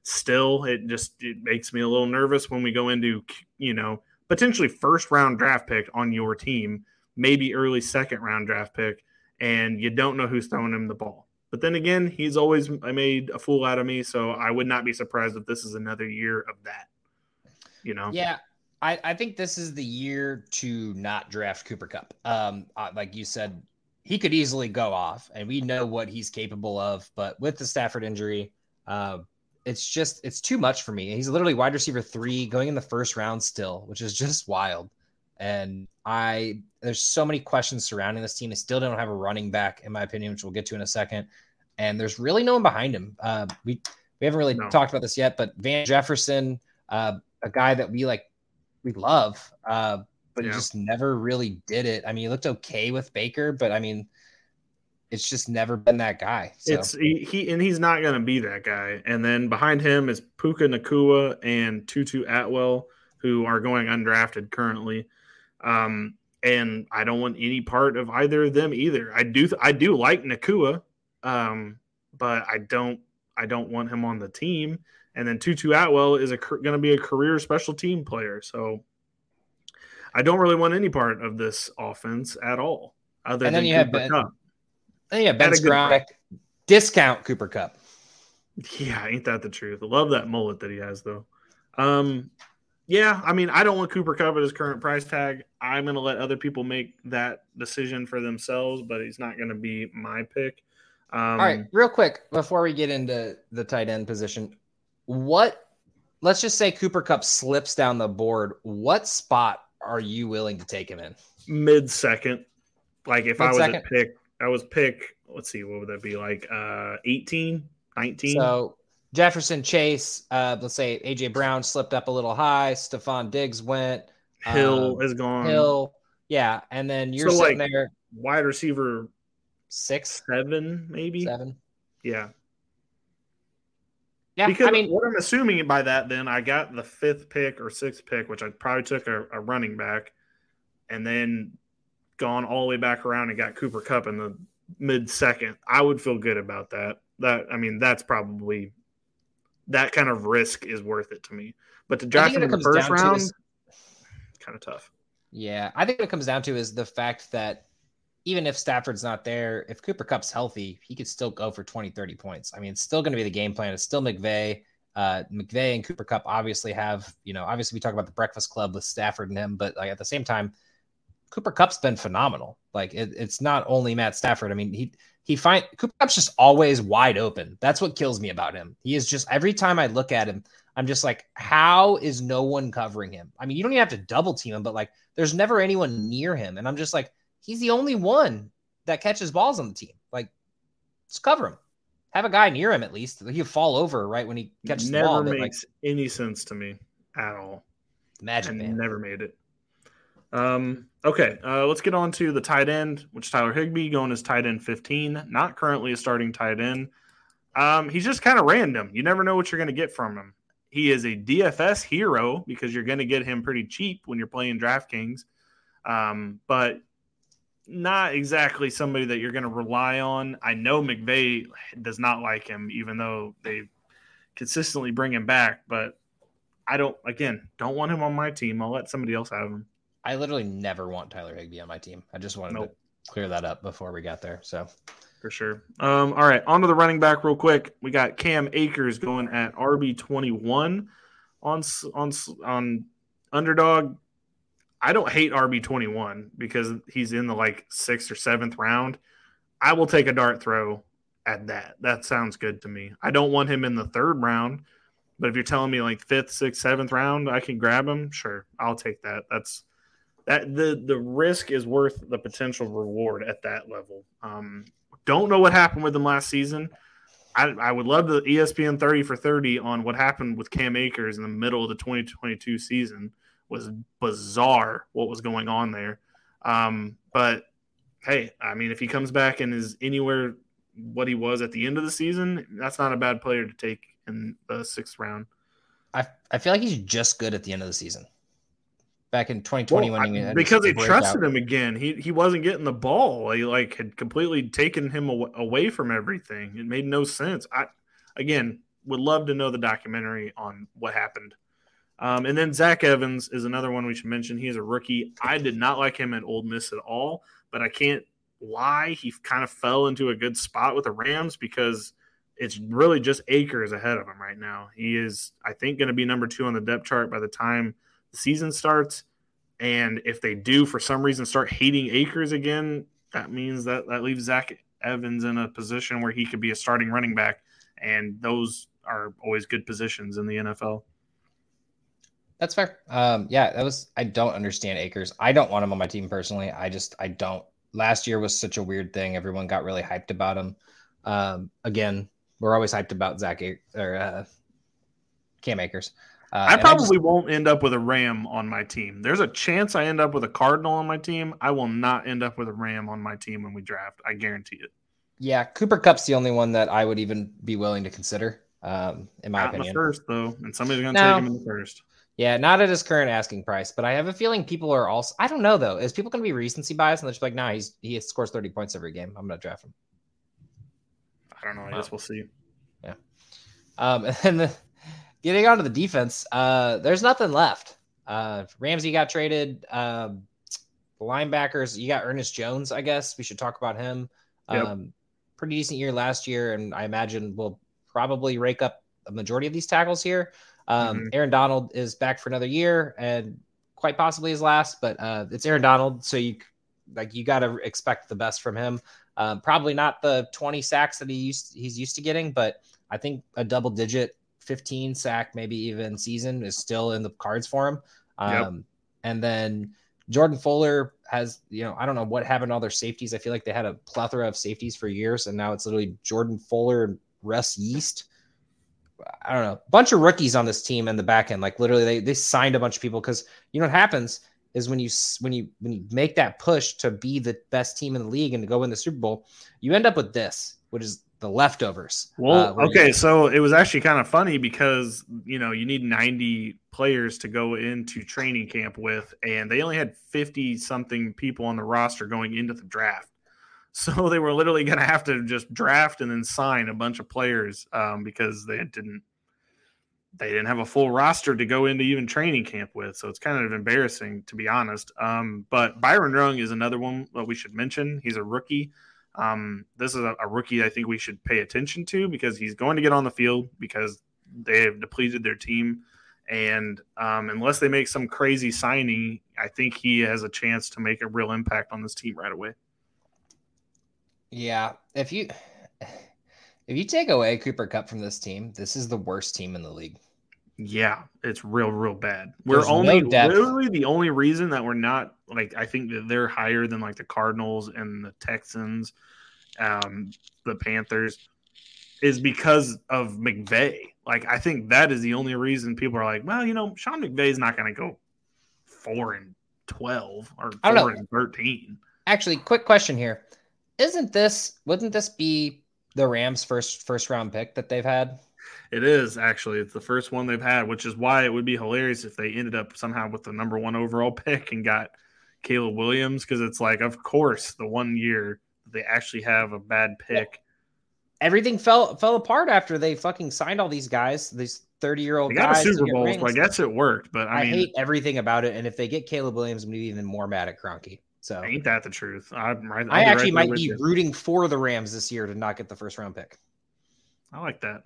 still it just it makes me a little nervous when we go into you know potentially first round draft pick on your team, maybe early second round draft pick, and you don't know who's throwing him the ball. But then again, he's always made a fool out of me, so I would not be surprised if this is another year of that. You know? Yeah, I, I think this is the year to not draft Cooper Kupp. Um, uh, like you said, he could easily go off, and we know what he's capable of. But with the Stafford injury, uh, it's just it's too much for me. He's literally wide receiver three, going in the first round still, which is just wild. And I there's so many questions surrounding this team. They still don't have a running back, in my opinion, which we'll get to in a second. And there's really no one behind him. Uh, we we haven't really no. talked about this yet, but Van Jefferson, uh, a guy that we like, we love, uh, but yeah. he just never really did it. I mean, he looked okay with Baker, but I mean, it's just never been that guy. So. It's he, he, and he's not going to be that guy. And then behind him is Puka Nacua and Tutu Atwell, who are going undrafted currently. Um, and I don't want any part of either of them either. I do I do like Nacua, um, but I don't I don't want him on the team. And then Tutu Atwell is going to be a career special team player, so I don't really want any part of this offense at all. Other and then you Cooper have Ben, Kupp. Yeah, Ben Skowronek, discount Cooper Kupp. Yeah, ain't that the truth? I love that mullet that he has though. Um, yeah, I mean, I don't want Cooper Kupp at his current price tag. I'm going to let other people make that decision for themselves, but he's not going to be my pick. Um, All right, real quick before we get into the tight end position, what? Let's just say Cooper Kupp slips down the board. What spot are you willing to take him in? Mid second. Like if Mid-second. I was a pick, I was pick. Let's see, what would that be like? Uh, 18, 19. So Jefferson Chase, uh, let's say AJ Brown slipped up a little high. Stefon Diggs went. Hill um, is gone. Hill, yeah, and then you're so sitting like there. Wide receiver six, seven, maybe seven. Yeah. Yeah, because I mean, what I'm assuming by that, then I got the fifth pick or sixth pick, which I probably took a, a running back, and then gone all the way back around and got Cooper Kupp in the mid second. I would feel good about that. That I mean, that's probably that kind of risk is worth it to me. But to draft him in the first round, is, kind of tough. Yeah, I think what it comes down to is the fact that even if Stafford's not there, if Cooper Kupp's healthy, he could still go for 20, 30 points. I mean, it's still going to be the game plan. It's still McVay. Uh, McVay and Cooper Kupp obviously have, you know, obviously we talk about the Breakfast Club with Stafford and him, but like at the same time, Cooper Kupp's been phenomenal. Like it, it's not only Matt Stafford. I mean, he he find Cooper Kupp's just always wide open. That's what kills me about him. He is just every time I look at him, I'm just like, how is no one covering him? I mean, you don't even have to double team him, but like, there's never anyone near him, and I'm just like, he's the only one that catches balls on the team. Like, let's cover him. Have a guy near him at least. He'll fall over right when he catches never the ball. Never makes like, any sense to me at all. Magic man. Never made it. Um, okay, uh, let's get on to the tight end, which Tyler Higbee going as tight end 15, not currently a starting tight end. Um, he's just kind of random. You never know what you're going to get from him. He is a DFS hero because you're going to get him pretty cheap when you're playing DraftKings, um, but not exactly somebody that you're going to rely on. I know McVay does not like him, even though they consistently bring him back, but I don't, again, don't want him on my team. I'll let somebody else have him. I literally never want Tyler Higbee on my team. I just wanted nope. to clear that up before we got there. So for sure. Um, all right, on to the running back real quick. We got Cam Akers going at RB twenty one on on on underdog. I don't hate RB twenty one because he's in the like sixth or seventh round. I will take a dart throw at that. That sounds good to me. I don't want him in the third round, but if you're telling me like fifth, sixth, seventh round, I can grab him. Sure, I'll take that. That's that the the risk is worth the potential reward at that level. Um, don't know what happened with him last season. I, I would love the ESPN 30 for 30 on what happened with Cam Akers in the middle of the 2022 season was bizarre what was going on there. Um, but hey, I mean, if he comes back and is anywhere what he was at the end of the season, that's not a bad player to take in the sixth round. I, I feel like he's just good at the end of the season back in 2020 well, when he because they trusted him again. He he wasn't getting the ball. He like had completely taken him away from everything. It made no sense. I again would love to know the documentary on what happened. Um, and then Zach Evans is another one we should mention. He is a rookie. I did not like him at Ole Miss at all, but I can't lie. He kind of fell into a good spot with the Rams because it's really just Akers ahead of him right now. He is, I think, going to be number two on the depth chart by the time the season starts. And if they do, for some reason, start hating Akers again, that means that that leaves Zach Evans in a position where he could be a starting running back. And those are always good positions in the NFL. That's fair. Um, yeah, that was. I don't understand Akers. I don't want him on my team personally. I just, I don't. Last year was such a weird thing. Everyone got really hyped about him. Um, again, we're always hyped about Zach or uh, Cam Akers. Uh, I probably I just, won't end up with a Ram on my team. There's a chance I end up with a Cardinal on my team. I will not end up with a Ram on my team when we draft. I guarantee it. Yeah, Cooper Kupp's the only one that I would even be willing to consider. Um, in my not opinion, in first though, and somebody's going to take him in the first. Yeah, not at his current asking price, but I have a feeling people are also. I don't know though. Is people going to be recency bias and they're just like, nah, he's he scores thirty points every game. I'm going to draft him. I don't know. I guess we'll see. Yeah. Um, and the, getting on to the defense, uh, there's nothing left. Uh, Ramsey got traded. Um, linebackers, you got Ernest Jones. I guess we should talk about him. Yep. Um, pretty decent year last year, and I imagine we'll probably rake up a majority of these tackles here. Um, mm-hmm. Aaron Donald is back for another year, and quite possibly his last. But uh, it's Aaron Donald, so you like you got to expect the best from him. Um, probably not the 20 sacks that he used he's used to getting, but I think a double digit 15 sack, maybe even season is still in the cards for him. Um, yep. And then Jordan Fuller has, you know, I don't know what happened to all their safeties. I feel like they had a plethora of safeties for years, and now it's literally Jordan Fuller and Russ Yeast. I don't know, bunch of rookies on this team in the back end. Like literally, they they signed a bunch of people because you know what happens is when you when you when you make that push to be the best team in the league and to go win the Super Bowl, you end up with this, which is the leftovers. Well, uh, okay, so it was actually kind of funny because you know you need 90 players to go into training camp with, and they only had 50 something people on the roster going into the draft. So they were literally going to have to just draft and then sign a bunch of players um, because they didn't they didn't have a full roster to go into even training camp with. So it's kind of embarrassing to be honest. Um, but Byron Young is another one that we should mention. He's a rookie. Um, this is a, a, rookie I think we should pay attention to because he's going to get on the field because they have depleted their team. And um, unless they make some crazy signing, I think he has a chance to make a real impact on this team right away. Yeah, if you if you take away Cooper Kupp from this team, this is the worst team in the league. Yeah, it's real, real bad. We're There's only no literally the only reason that we're not like I think that they're higher than like the Cardinals and the Texans, um, the Panthers, is because of McVay. Like I think that is the only reason people are like, well, you know, Sean McVay is not going to go four and twelve or four and thirteen. Actually, quick question here: Isn't this wouldn't this be the Rams' first first round pick that they've had? It is actually. It's the first one they've had, which is why it would be hilarious if they ended up somehow with the number one overall pick and got Caleb Williams. Because it's like, of course, the one year they actually have a bad pick. Everything fell fell apart after they fucking signed all these guys, these thirty year old guys. Super Bowl, so I guess it worked. But I, I mean, hate everything about it. And if they get Caleb Williams, I'm gonna be even more mad at Kroenke. So ain't that the truth? I'm right, I actually might be you. rooting for the Rams this year to not get the first round pick. I like that.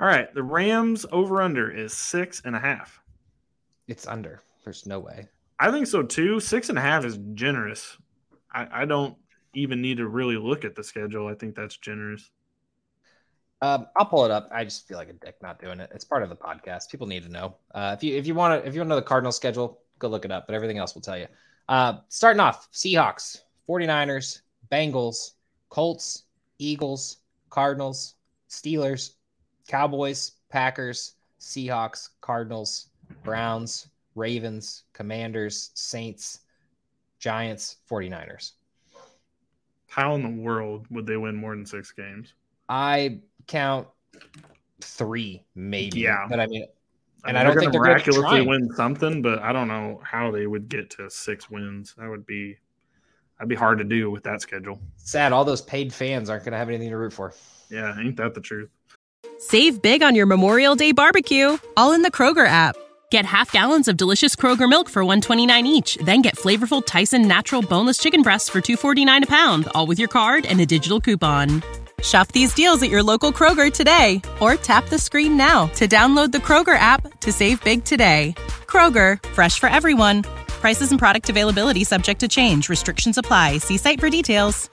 All right, the Rams over under is six and a half. It's under. There's no way. I think so too. Six and a half is generous. I, I don't even need to really look at the schedule. I think that's generous. Um, I'll pull it up. I just feel like a dick not doing it. It's part of the podcast. People need to know. Uh, if you if you want to if you want to know the Cardinal schedule, go look it up. But everything else will tell you. Uh, starting off, Seahawks, 49ers, Bengals, Colts, Eagles, Cardinals, Steelers, Cowboys, Packers, Seahawks, Cardinals, Browns, Ravens, Commanders, Saints, Giants, 49ers. How in the world would they win more than six games? I count three, maybe. Yeah. But I mean, and I, mean, I don't think they're miraculously win something, but I don't know how they would get to six wins. That would be that'd be hard to do with that schedule. Sad, all those paid fans aren't going to have anything to root for. Yeah, ain't that the truth? Save big on your Memorial Day barbecue, all in the Kroger app. Get half gallons of delicious Kroger milk for 129 each, then get flavorful Tyson natural boneless chicken breasts for 249 a pound, all with your card and a digital coupon. Shop these deals at your local Kroger today or tap the screen now to download the Kroger app to save big today. Kroger, fresh for everyone. Prices and product availability subject to change. Restrictions apply. See site for details.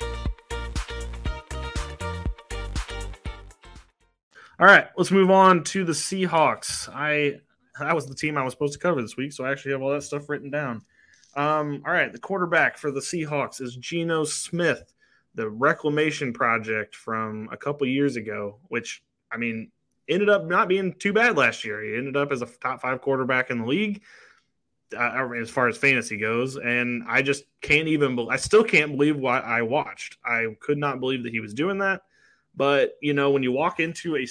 All right, let's move on to the Seahawks. I that was the team I was supposed to cover this week, so I actually have all that stuff written down. Um, all right, the quarterback for the Seahawks is Geno Smith. The reclamation project from a couple years ago, which I mean ended up not being too bad last year. He ended up as a top five quarterback in the league. Uh, as far as fantasy goes, and I just can't even. I still can't believe what I watched. I could not believe that he was doing that. But you know, when you walk into a,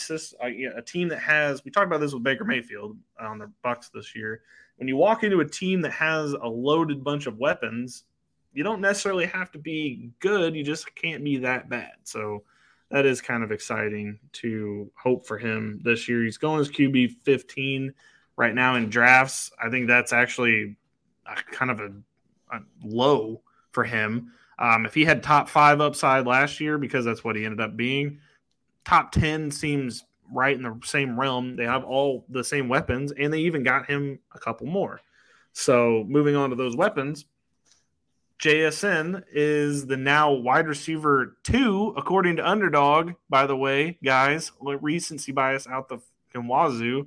a team that has, we talked about this with Baker Mayfield on the Bucks this year. When you walk into a team that has a loaded bunch of weapons, you don't necessarily have to be good. You just can't be that bad. So that is kind of exciting to hope for him this year. He's going as QB 15 right now in drafts. I think that's actually kind of a, a low for him. Um, if he had top five upside last year, because that's what he ended up being, top 10 seems right in the same realm. They have all the same weapons, and they even got him a couple more. So moving on to those weapons, JSN is the now wide receiver two, according to Underdog. By the way, guys, recency bias out the wazoo.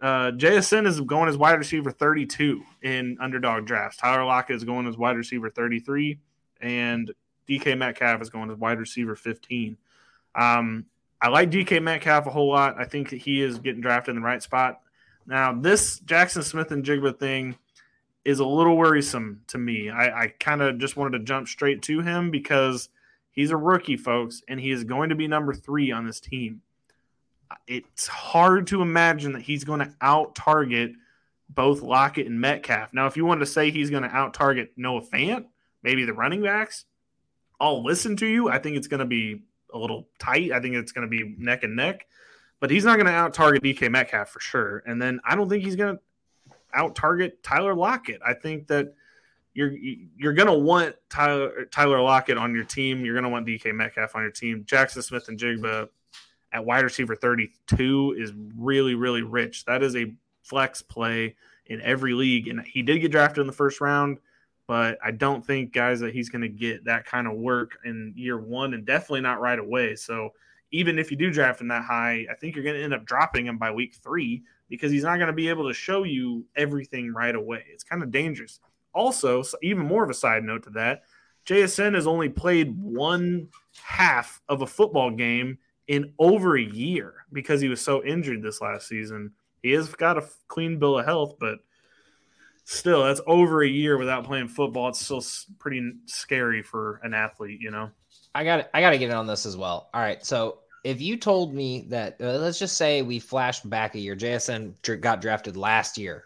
Uh, JSN is going as wide receiver 32 in underdog drafts. Tyler Lockett is going as wide receiver 33, and DK Metcalf is going as wide receiver 15. Um, I like DK Metcalf a whole lot. I think that he is getting drafted in the right spot. Now, this Jackson Smith-Njigba thing is a little worrisome to me. I, I kind of just wanted to jump straight to him because he's a rookie, folks, and he is going to be number three on this team it's hard to imagine that he's going to out target both Lockett and Metcalf. Now, if you wanted to say he's going to out target Noah Fant, maybe the running backs, I'll listen to you. I think it's going to be a little tight. I think it's going to be neck and neck, but he's not going to out target DK Metcalf for sure. And then I don't think he's going to out target Tyler Lockett. I think that you're you're to want Tyler Tyler Lockett on your team. You're to want DK Metcalf on your team. Jackson Smith-Njigba at wide receiver 32 is really, really rich. That is a flex play in every league. And he did get drafted in the first round, but I don't think, guys, that he's going to get that kind of work in year one and definitely not right away. So even if you do draft him that high, I think you're going to end up dropping him by week three because he's not going to be able to show you everything right away. It's kind of dangerous. Also, even more of a side note to that, JSN has only played one half of a football game in over a year because he was so injured this last season. He has got a clean bill of health, but still, that's over a year without playing football. It's still pretty scary for an athlete, you know. I got I got to get in on this as well. All right, so if you told me that, uh, let's just say we flashed back a year, JSN got drafted last year,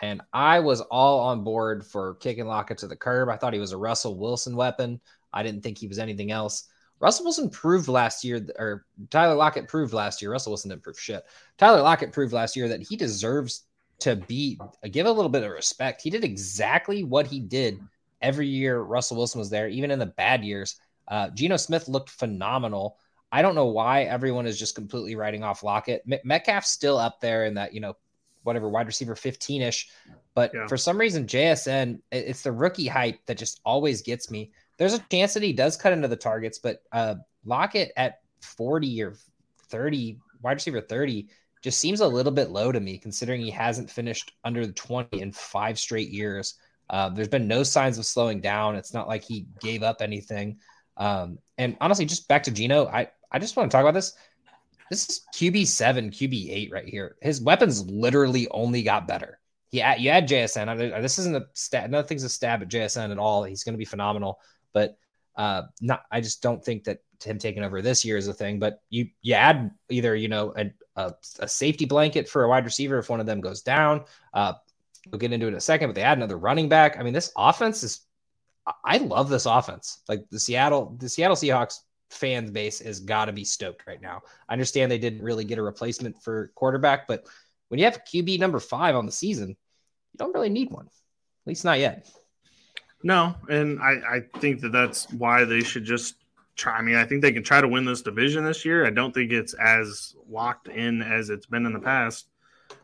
and I was all on board for kicking Lockett to the curb. I thought he was a Russell Wilson weapon. I didn't think he was anything else. Russell Wilson proved last year, or Tyler Lockett proved last year. Russell Wilson didn't prove shit. Tyler Lockett proved last year that he deserves to be give a little bit of respect. He did exactly what he did every year Russell Wilson was there, even in the bad years. Uh, Geno Smith looked phenomenal. I don't know why everyone is just completely writing off Lockett. Metcalf's still up there in that, you know, whatever wide receiver 15 ish. But yeah. for some reason, JSN, it's the rookie hype that just always gets me. There's a chance that he does cut into the targets, but uh, Lockett at 40 or 30, wide receiver 30, just seems a little bit low to me, considering he hasn't finished under the 20 in five straight years. Uh, there's been no signs of slowing down. It's not like he gave up anything. Um, and honestly, just back to Geno, I, I just want to talk about this. This is QB seven, QB eight right here. His weapons literally only got better. Yeah, you add JSN. This isn't a stat. Nothing's a stab at JSN at all. He's going to be phenomenal. But uh, not, I just don't think that him taking over this year is a thing. But you you add either you know a, a, a safety blanket for a wide receiver if one of them goes down. Uh, we'll get into it in a second. But they add another running back. I mean, this offense is. I love this offense. Like the Seattle, the Seattle Seahawks fan base has got to be stoked right now. I understand they didn't really get a replacement for quarterback, but when you have QB number five on the season, you don't really need one, at least not yet. No, and I, I think that that's why they should just try. I mean, I think they can try to win this division this year. I don't think it's as locked in as it's been in the past.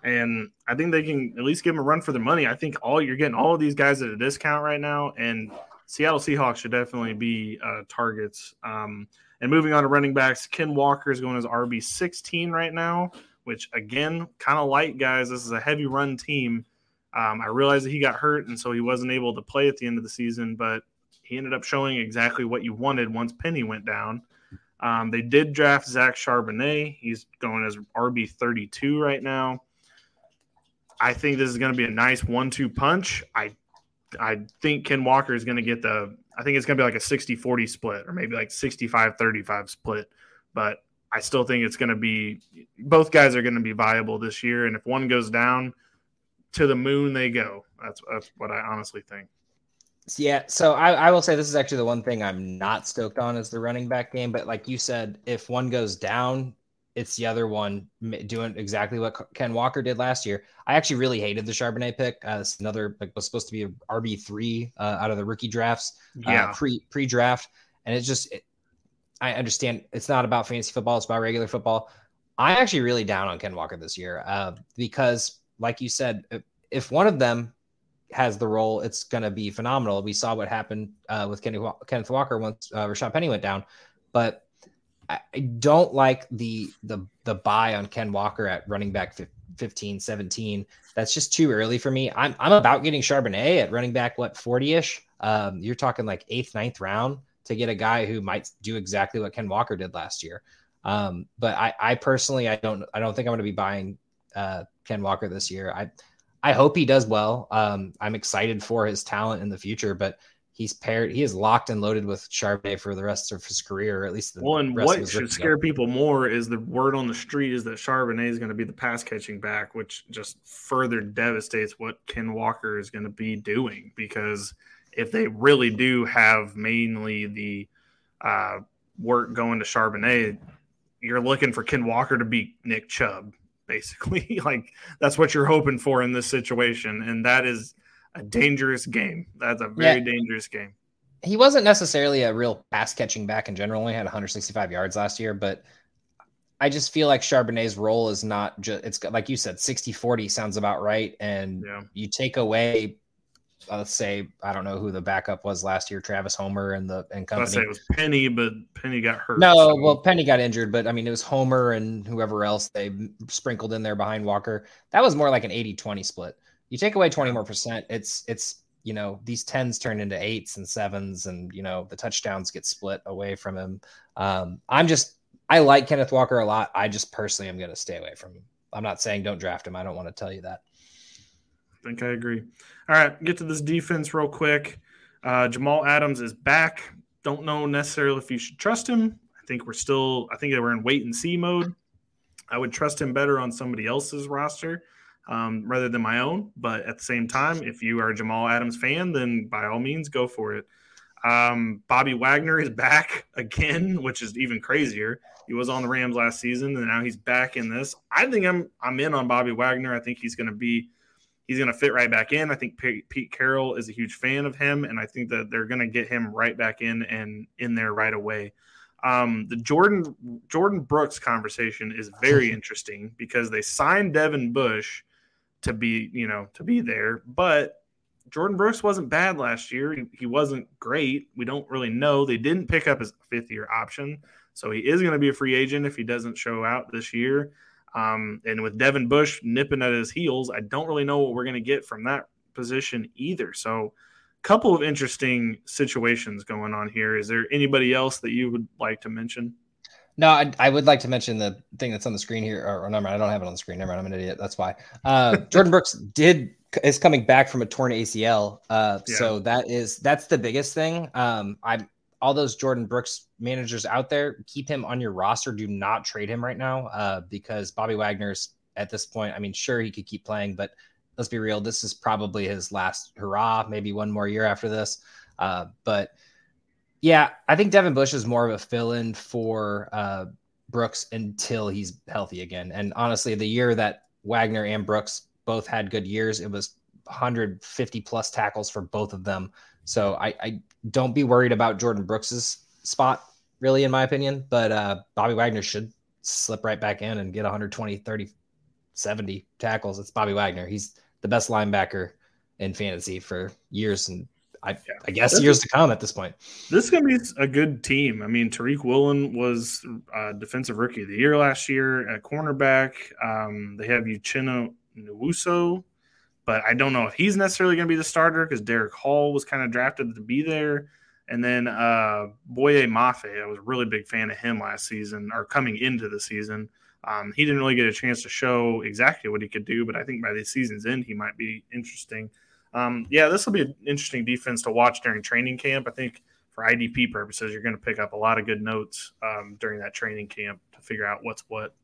And I think they can at least give them a run for their money. I think all you're getting all of these guys at a discount right now, and Seattle Seahawks should definitely be uh, targets. Um, and moving on to running backs, Ken Walker is going as RB 16 right now, which again, kind of light guys. This is a heavy run team. Um, I realized that he got hurt, and so he wasn't able to play at the end of the season. But he ended up showing exactly what you wanted once Penny went down. Um, they did draft Zach Charbonnet. He's going as RB 32 right now. I think this is going to be a nice one-two punch. I I think Ken Walker is going to get the I think it's going to be like a 60-40 split or maybe like 65-35 split, but I still think it's going to be both guys are going to be viable this year and if one goes down to the moon they go. That's that's what I honestly think. Yeah, so I, I will say this is actually the one thing I'm not stoked on is the running back game. But like you said, if one goes down, it's the other one doing exactly what Ken Walker did last year. I actually really hated the Charbonnet pick. Uh, it's another like was supposed to be a RB three uh, out of the rookie drafts, uh, yeah, uh, pre pre draft, and it's just it, I understand it's not about fantasy football; it's about regular football. I'm actually really down on Ken Walker this year uh, because, like you said, if one of them has the role, it's going to be phenomenal. We saw what happened uh, with Kenny, Kenneth Walker once uh, Rashaad Penny went down, but I, don't like the the the buy on Ken Walker at running back 15, 17. That's just too early for me. I'm I'm about getting Charbonnet at running back what 40ish. Um, you're talking like eighth, ninth round to get a guy who might do exactly what Ken Walker did last year. Um, but I, I personally I don't I don't think I'm going to be buying uh, Ken Walker this year. I I hope he does well. Um, I'm excited for his talent in the future, but he's paired he is locked and loaded with Charbonnet for the rest of his career, or at least the well. And what should scare people more is the word on the street is that Charbonnet is going to be the pass catching back, which just further devastates what Ken Walker is going to be doing. Because if they really do have mainly the uh, work going to Charbonnet, you're looking for Ken Walker to be Nick Chubb, basically. like that's what you're hoping for in this situation, and that is a dangerous game. That's a very yeah. dangerous game. He wasn't necessarily a real pass catching back in general. Only had 165 yards last year, but I just feel like Charbonnet's role is not just it's like you said 60 40 sounds about right and yeah. you take away let's say I don't know who the backup was last year Travis Homer and the and company. I say it was Penny but Penny got hurt. No, so. well Penny got injured but I mean it was Homer and whoever else they sprinkled in there behind Walker. That was more like an 80-20 split. You take away 20 more percent, it's it's you know these tens turn into eights and sevens, and you know the touchdowns get split away from him. Um, I'm just I like Kenneth Walker a lot. I just personally am going to stay away from him. I'm not saying don't draft him. I don't want to tell you that. I think I agree. All right, get to this defense real quick. Uh, Jamal Adams is back. Don't know necessarily if you should trust him. I think we're still. I think we're in wait and see mode. I would trust him better on somebody else's roster um, rather than my own. But at the same time, if you are a Jamal Adams fan, then by all means, go for it. Um, Bobby Wagner is back again, which is even crazier. He was on the Rams last season, and now he's back in this. I think I'm I'm in on Bobby Wagner. I think he's going to be he's going to fit right back in. I think Pete, Pete Carroll is a huge fan of him, and I think that they're going to get him right back in and in there right away. Um, the Jordan Jordyn Brooks conversation is very interesting because they signed Devin Bush to be, you know, to be there. But Jordyn Brooks wasn't bad last year. He, he wasn't great. We don't really know. They didn't pick up his fifth year option. So he is going to be a free agent if he doesn't show out this year. Um, and with Devin Bush nipping at his heels, I don't really know what we're going to get from that position either. So, a couple of interesting situations going on here. Is there anybody else that you would like to mention? No, I, I, would like to mention the thing that's on the screen here. Or, or never mind, I don't have it on the screen. Never mind, I'm an idiot. That's why. Uh, Jordyn Brooks did is coming back from a torn ACL. Uh, yeah. So that is that's the biggest thing. Um, I'm all those Jordyn Brooks managers out there. Keep him on your roster. Do not trade him right now uh, because Bobby Wagner's at this point. I mean, sure he could keep playing, but let's be real. This is probably his last hurrah. Maybe one more year after this. Uh, but yeah, I think Devin Bush is more of a fill in for uh, Brooks until he's healthy again. And honestly, the year that Wagner and Brooks both had good years, it was 150 plus tackles for both of them. So I, I don't be worried about Jordyn Brooks's spot, really, in my opinion. But uh, Bobby Wagner should slip right back in and get 120, 30, 70 tackles. It's Bobby Wagner. He's the best linebacker in fantasy for years and I, yeah. I guess this years is, to come at this point. This is going to be a good team. I mean, Tariq Woolen was uh, defensive rookie of the year last year at cornerback. Um, they have Uchenna Nwosu, but I don't know if he's necessarily going to be the starter because Derick Hall was kind of drafted to be there. And then uh, Boye Mafe, I was a really big fan of him last season or coming into the season. Um, he didn't really get a chance to show exactly what he could do, but I think by the season's end, he might be interesting. Um, yeah, this will be an interesting defense to watch during training camp. I think for IDP purposes, you're going to pick up a lot of good notes um, during that training camp to figure out what's what.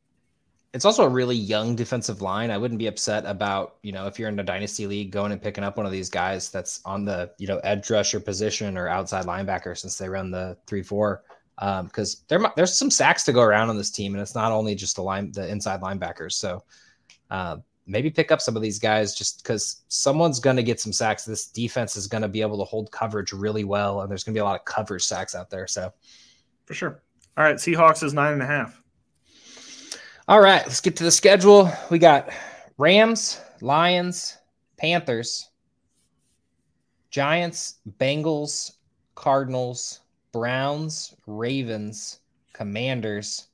It's also a really young defensive line. I wouldn't be upset about, you know, if you're in a dynasty league going and picking up one of these guys that's on the, you know, edge rusher position or outside linebacker since they run the 3 4 because um, there there's some sacks to go around on this team, and it's not only just the line the inside linebackers. So uh, maybe pick up some of these guys just because someone's going to get some sacks. This defense is going to be able to hold coverage really well, and there's going to be a lot of coverage sacks out there. So for sure. All right, Seahawks is nine and a half. All right, let's get to the schedule. We got Rams, Lions, Panthers, Giants, Bengals, Cardinals, Browns, Ravens, Commanders.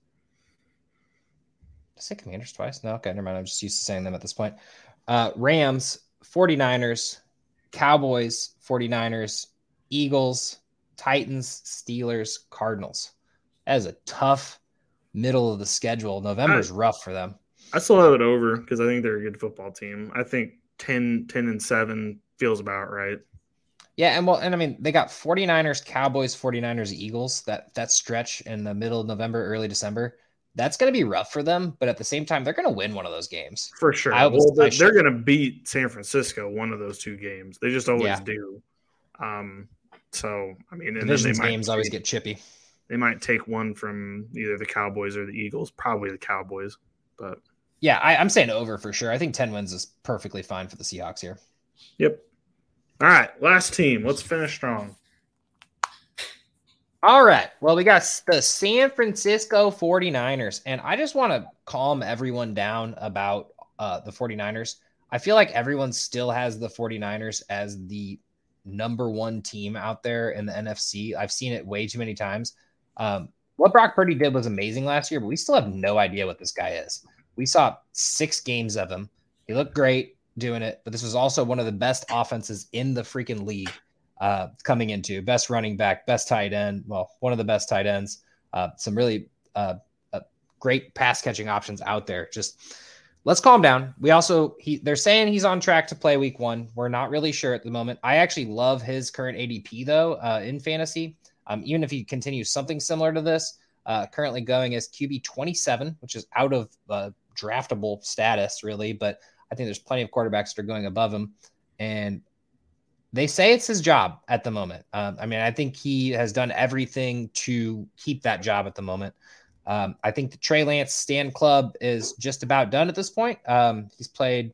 Did I say Commanders twice? No, okay, never mind. I'm just used to saying them at this point. Uh, Rams, 49ers, Cowboys, 49ers, Eagles, Titans, Steelers, Cardinals. That is a tough middle of the schedule. November is rough for them. I still have it over because I think they're a good football team. I think 10, 10 and 7 feels about right. Yeah, and well, and I mean, they got 49ers, Cowboys, 49ers, Eagles, that that stretch in the middle of November, early December. That's going to be rough for them, but at the same time, they're going to win one of those games. For sure. I well, they're, they're going to beat San Francisco one of those two games. They just always yeah. do. Um, so, I mean, and Divisions games take, always get chippy. They might take one from either the Cowboys or the Eagles, probably the Cowboys, but yeah, I, I'm saying over for sure. I think 10 wins is perfectly fine for the Seahawks here. Yep. All right, last team. Let's finish strong. All right. Well, we got the San Francisco 49ers. And I just want to calm everyone down about uh, the 49ers. I feel like everyone still has the 49ers as the number one team out there in the NFC. I've seen it way too many times. Um, what Brock Purdy did was amazing last year, but we still have no idea what this guy is. We saw six games of him. He looked great doing it, but this was also one of the best offenses in the freaking league uh, coming into best running back, best tight end. Well, one of the best tight ends. Uh, some really uh, uh, great pass catching options out there. Just let's calm down. We also he they're saying he's on track to play week one. We're not really sure at the moment. I actually love his current ADP though uh, in fantasy. Um, even if he continues something similar to this, uh, currently going as QB 27, which is out of uh, draftable status really, but I think there's plenty of quarterbacks that are going above him, and they say it's his job at the moment. Um, I mean, I think he has done everything to keep that job at the moment. Um, I think the Trey Lance stand club is just about done at this point. Um, he's played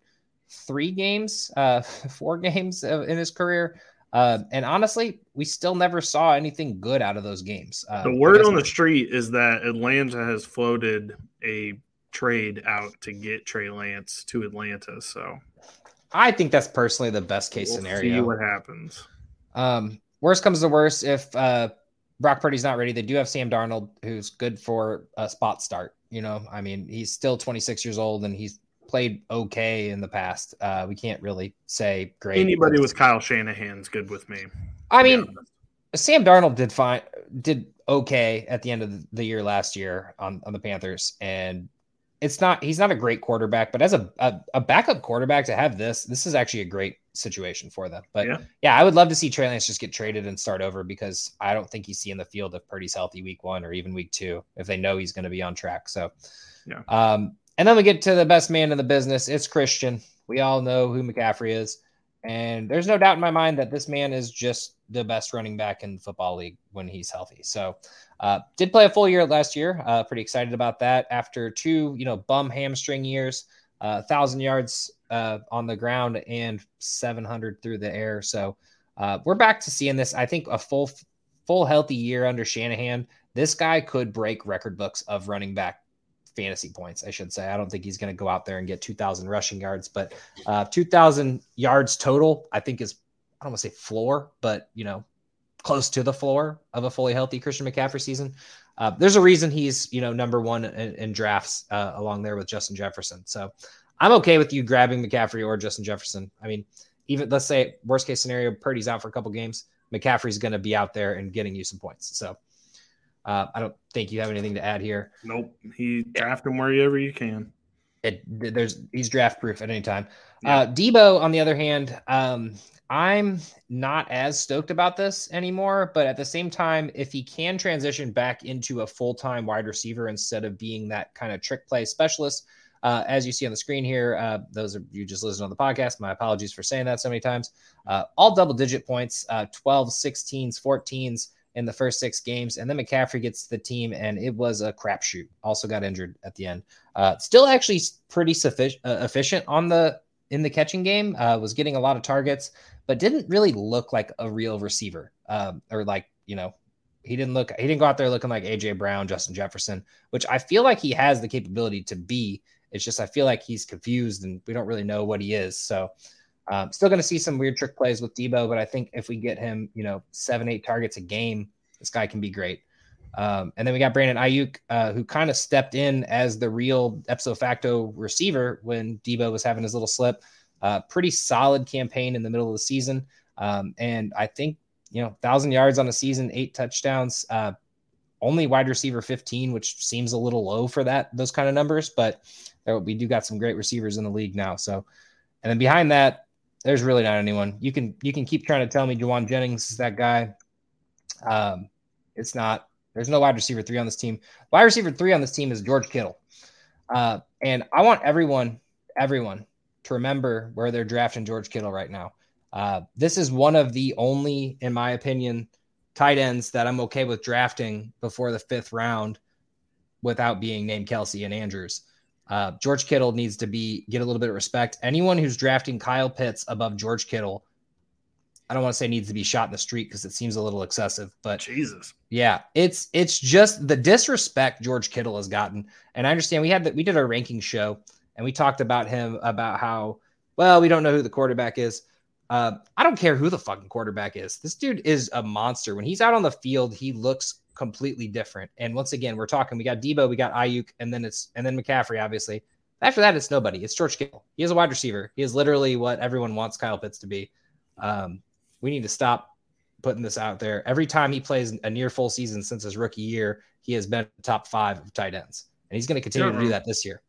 three games, uh, four games in his career. Uh, and honestly, we still never saw anything good out of those games. Uh, the word on the street is that Atlanta has floated a trade out to get Trey Lance to Atlanta. So I think that's personally the best case we'll scenario. See what happens. Um, worst comes to worst, if uh, Brock Purdy's not ready, they do have Sam Darnold, who's good for a spot start. You know, I mean, he's still 26 years old and he's played okay in the past. Uh, we can't really say great. Anybody with Kyle Shanahan's good with me. I mean, Sam Darnold did fine, did okay at the end of the year last year on, on the Panthers, and it's not he's not a great quarterback, but as a, a, a backup quarterback to have this, this is actually a great situation for them. But yeah, yeah I would love to see Trey Lance just get traded and start over because I don't think he's seeing the field if Purdy's healthy week one or even week two if they know he's going to be on track. So yeah. Um, and then we get to the best man in the business. It's Christian. We all know who McCaffrey is. And there's no doubt in my mind that this man is just the best running back in the football league when he's healthy. So, uh, did play a full year last year. Uh, pretty excited about that. After two, you know, bum hamstring years, uh, thousand yards uh, on the ground and 700 through the air. So, uh, we're back to seeing this. I think a full, full healthy year under Shanahan. This guy could break record books of running back fantasy points, I should say. I don't think he's going to go out there and get 2,000 rushing yards, but uh, 2,000 yards total, I think is, I don't want to say floor, but, you know, close to the floor of a fully healthy Christian McCaffrey season. Uh, there's a reason he's, you know, number one in, in drafts uh, along there with Justin Jefferson. So I'm okay with you grabbing McCaffrey or Justin Jefferson. I mean, even let's say worst case scenario, Purdy's out for a couple games. McCaffrey's going to be out there and getting you some points. So uh, I don't think you have anything to add here. Nope. He draft him wherever you can. It, there's he's draft proof at any time. Yeah. Uh, Deebo, on the other hand, um, I'm not as stoked about this anymore. But at the same time, if he can transition back into a full time wide receiver instead of being that kind of trick play specialist, uh, as you see on the screen here, uh, those are you just listened on the podcast. My apologies for saying that so many times. Uh, all double digit points, uh, 12, 16s, 14s in the first six games. And then McCaffrey gets the team, and it was a crapshoot. Also got injured at the end. Uh, still actually pretty sufficient, uh, efficient on the in the catching game. Uh, was getting a lot of targets, but didn't really look like a real receiver. Um, or like you know, he didn't look. He didn't go out there looking like AJ Brown, Justin Jefferson, which I feel like he has the capability to be. It's just I feel like he's confused, and we don't really know what he is. So. Um, still going to see some weird trick plays with Deebo, but I think if we get him, you know, seven, eight targets a game, this guy can be great. Um, and then we got Brandon Aiyuk, uh, who kind of stepped in as the real ipso facto receiver when Deebo was having his little slip. Uh, pretty solid campaign in the middle of the season. Um, and I think, you know, thousand yards on a season, eight touchdowns, uh, only wide receiver 15, which seems a little low for that, those kind of numbers, but there, we do got some great receivers in the league now. So, and then behind that, there's really not anyone. You can you can keep trying to tell me Jauan Jennings is that guy. Um, it's not. There's no wide receiver three on this team. Wide receiver three on this team is George Kittle. Uh, and I want everyone, everyone to remember where they're drafting George Kittle right now. Uh, this is one of the only, in my opinion, tight ends that I'm okay with drafting before the fifth round without being named Kelce and Andrews. Uh, George Kittle needs to be get a little bit of respect. Anyone who's drafting Kyle Pitts above George Kittle, I don't want to say needs to be shot in the street because it seems a little excessive, but Jesus, yeah, it's it's just the disrespect George Kittle has gotten. And I understand we had that we did our ranking show and we talked about him about how well we don't know who the quarterback is. Uh, I don't care who the fucking quarterback is. This dude is a monster. When he's out on the field, he looks completely different. And once again, we're talking. We got Deebo, we got Aiyuk, and then it's and then McCaffrey. Obviously, after that, it's nobody. It's George Kittle. He is a wide receiver. He is literally what everyone wants Kyle Pitts to be. Um, we need to stop putting this out there. Every time he plays a near full season since his rookie year, he has been top five of tight ends, and he's going to continue to do that this year.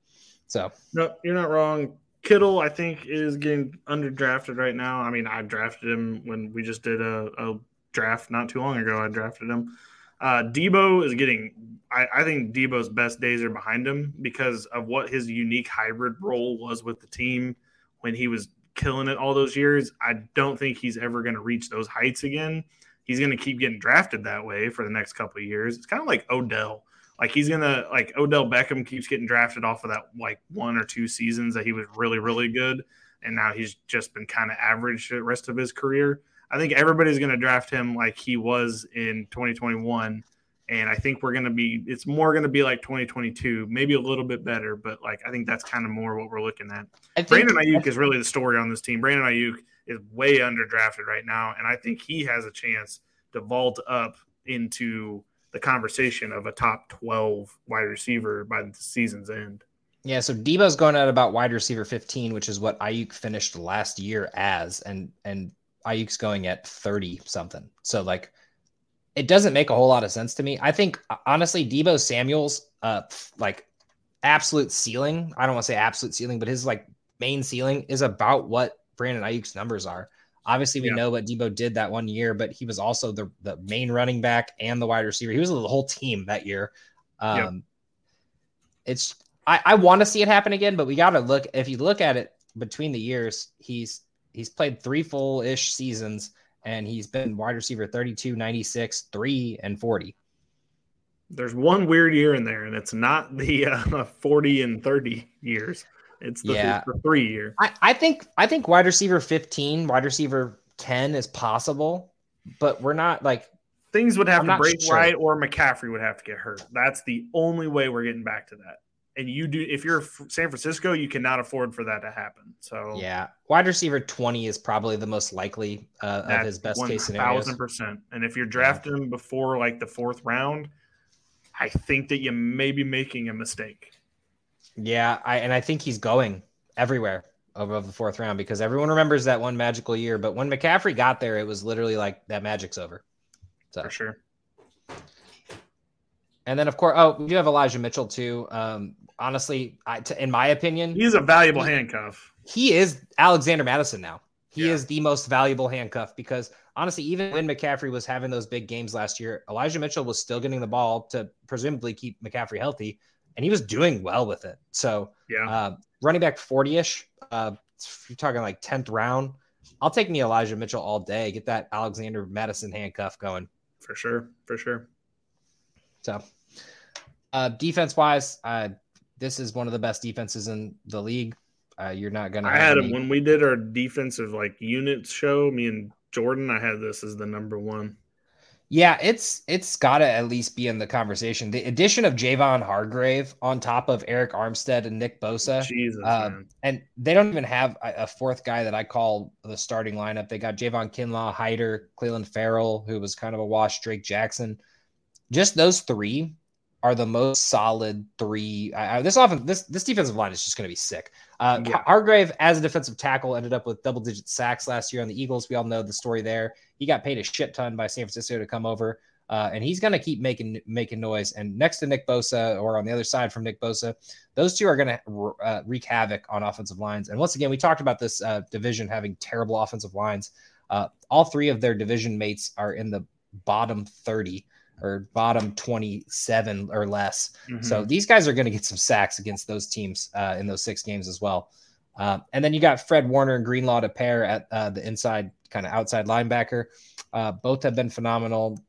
So no, you're not wrong. Kittle, I think, is getting underdrafted right now. I mean, I drafted him when we just did a, a draft not too long ago. I drafted him. Uh, Deebo is getting. I, I, think Deebo's best days are behind him because of what his unique hybrid role was with the team when he was killing it all those years. I don't think he's ever going to reach those heights again. He's going to keep getting drafted that way for the next couple of years. It's kind of like Odell. Like he's gonna like Odell Beckham keeps getting drafted off of that like one or two seasons that he was really really good, and now he's just been kind of average the rest of his career. I think everybody's going to draft him like he was in 2021. And I think we're going to be, it's more going to be like 2022, maybe a little bit better, but like I think that's kind of more what we're looking at. Think, Brandon Aiyuk is really the story on this team. Brandon Aiyuk is way underdrafted right now. And I think he has a chance to vault up into the conversation of a top 12 wide receiver by the season's end. Yeah, so Deebo's going at about wide receiver 15, which is what Aiyuk finished last year as, and and Aiyuk's going at 30 something. So like it doesn't make a whole lot of sense to me. I think honestly, Deebo Samuel's uh like absolute ceiling. I don't want to say absolute ceiling, but his like main ceiling is about what Brandon Aiyuk's numbers are. Obviously, we yeah. know what Deebo did that one year, but he was also the the main running back and the wide receiver. He was the whole team that year. Um, yep. It's I, I want to see it happen again, but we got to look. If you look at it between the years, he's he's played three full ish seasons and he's been wide receiver 32, 96, 3, and 40. There's one weird year in there, and it's not the uh, 40 and 30 years. It's the, yeah. three year. I, I think I think wide receiver 15, wide receiver 10 is possible, but we're not like things would have I'm to break sure. right or McCaffrey would have to get hurt. That's the only way we're getting back to that and you do if you're San Francisco, you cannot afford for that to happen. So yeah, wide receiver twenty is probably the most likely uh, of his best case scenario. Thousand percent. And if you're drafting yeah. him before like the fourth round, I think that you may be making a mistake. Yeah, I and I think he's going everywhere. above the fourth round because everyone remembers that one magical year. But when McCaffrey got there, it was literally like that magic's over. So. For sure. And then, of course, oh, we do have Elijah Mitchell too. Um, honestly, I, t- in my opinion, he's a valuable he, handcuff. He is Alexander Mattison now. He yeah. is the most valuable handcuff because honestly, even when McCaffrey was having those big games last year, Elijah Mitchell was still getting the ball to presumably keep McCaffrey healthy, and he was doing well with it. So, yeah, uh, running back 40 ish, uh, you're talking like 10th round. I'll take me Elijah Mitchell all day. Get that Alexander Mattison handcuff going. For sure. For sure. So, uh, defense wise, uh, this is one of the best defenses in the league. Uh, you're not gonna. I had any... when we did our defensive like units show. Me and Jordan, I had this as the number one. Yeah, it's it's got to at least be in the conversation. The addition of Javon Hargrave on top of Arik Armstead and Nick Bosa, Jesus, um, and they don't even have a, a, fourth guy that I call the starting lineup. They got Javon Kinlaw, Hyder, Clelin Ferrell, who was kind of a wash, Drake Jackson. Just those three are the most solid three. Uh, this often this this defensive line is just going to be sick. Uh, yeah. Hargrave, as a defensive tackle, ended up with double digit sacks last year on the Eagles. We all know the story there. He got paid a shit ton by San Francisco to come over, uh, and he's going to keep making making noise. And next to Nick Bosa, or on the other side from Nick Bosa, those two are going to uh, wreak havoc on offensive lines. And once again, we talked about this uh, division having terrible offensive lines. Uh, all three of their division mates are in the bottom thirty or bottom 27 or less. Mm-hmm. So these guys are going to get some sacks against those teams uh, in those six games as well. Uh, and then you got Fred Warner and Greenlaw to pair at uh, the inside, kind of outside linebacker. Uh, both have been phenomenal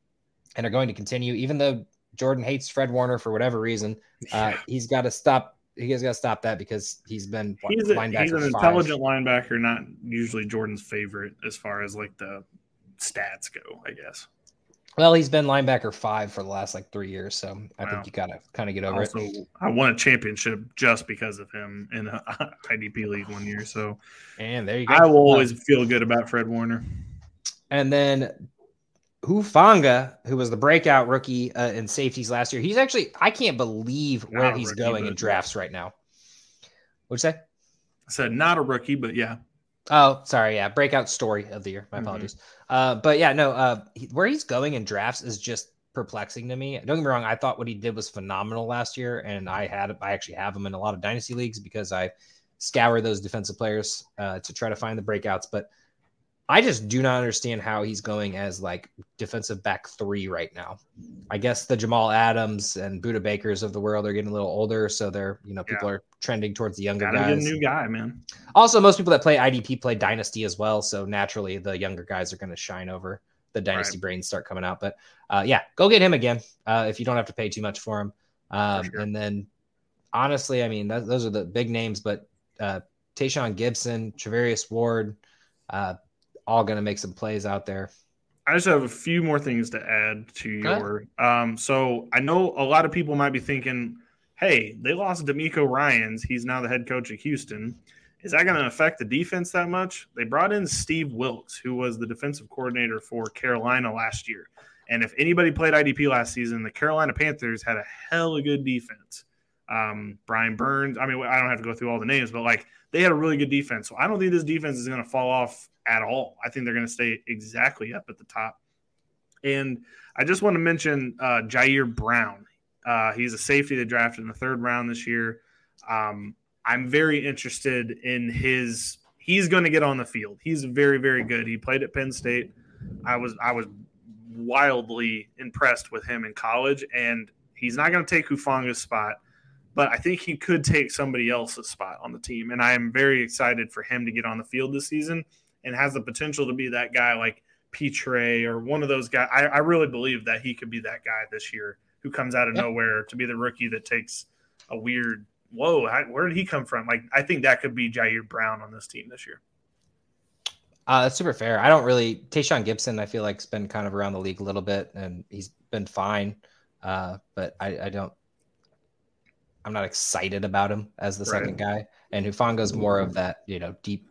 and are going to continue. Even though Jordan hates Fred Warner for whatever reason, uh, he's got to stop. He has got to stop that because he's been he's, a, he's an intelligent linebacker, not usually Jordan's favorite as far as like the stats go, I guess. Well, he's been linebacker five for the last like three years, so I wow. think you gotta kind of get over also, it. I won a championship just because of him in a IDP league one year, so and there you go. I will always feel good about Fred Warner. And then Hufanga, who was the breakout rookie uh, in safeties last year, he's actually I can't believe where he's rookie, going in drafts right now. What'd you say? I said not a rookie, but yeah. Oh, sorry. Yeah, breakout story of the year. My mm-hmm. apologies. Mm-hmm. Uh, but yeah, no. Uh, he, where he's going in drafts is just perplexing to me. Don't get me wrong. I thought what he did was phenomenal last year, and I had I actually have him in a lot of dynasty leagues because I scour those defensive players uh, to try to find the breakouts. But I just do not understand how he's going as like defensive back three right now. I guess the Jamal Adams and Budda Bakers of the world are getting a little older, so they're you know people yeah. are trending towards the younger Gotta guys. a new guy, man. Also, most people that play IDP play Dynasty as well, so naturally the younger guys are going to shine over the Dynasty right. brains start coming out. But uh, yeah, go get him again uh, if you don't have to pay too much for him. Um, for sure. And then honestly, I mean that, those are the big names, but uh, Tashaun Gipson, Charvarius Ward. Uh, all going to make some plays out there. I just have a few more things to add to your. Um, so I know a lot of people might be thinking, "Hey, they lost DeMeco Ryans. He's now the head coach of Houston. Is that going to affect the defense that much?" They brought in Steve Wilks, who was the defensive coordinator for Carolina last year. And if anybody played IDP last season, the Carolina Panthers had a hell of a good defense. Um, Brian Burns. I mean, I don't have to go through all the names, but like they had a really good defense. So I don't think this defense is going to fall off at all. I think they're going to stay exactly up at the top. And I just want to mention uh, Ji'Ayir Brown. Uh, he's a safety that drafted in the third round this year. Um, I'm very interested in his. He's going to get on the field. He's very, very good. He played at Penn State. I was I was wildly impressed with him in college, and he's not going to take Hufanga's spot, but I think he could take somebody else's spot on the team. And I am very excited for him to get on the field this season and has the potential to be that guy like Pitre or one of those guys. I, I, really believe that he could be that guy this year who comes out of nowhere to be the rookie that takes a weird whoa. How, where did he come from? Like I think that could be Ji'Ayir Brown on this team this year. Uh, that's super fair. I don't really Tashaun Gipson. I feel like has been kind of around the league a little bit, and he's been fine. Uh, but I, I don't. I'm not excited about him as the right. second guy. And Hufanga's more of that, you know, deep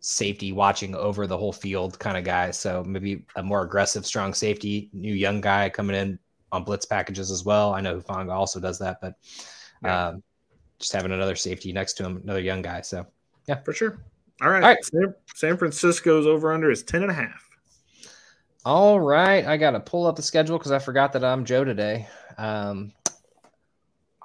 safety watching over the whole field kind of guy. So maybe a more aggressive, strong safety, new young guy coming in on blitz packages as well. I know Hufanga also does that, but yeah. um, just having another safety next to him, another young guy. So Yeah, for sure. All right. All right. San, San Francisco's over under is 10 and a half. All right, I got to pull up the schedule because I forgot that I'm Joe today. Um,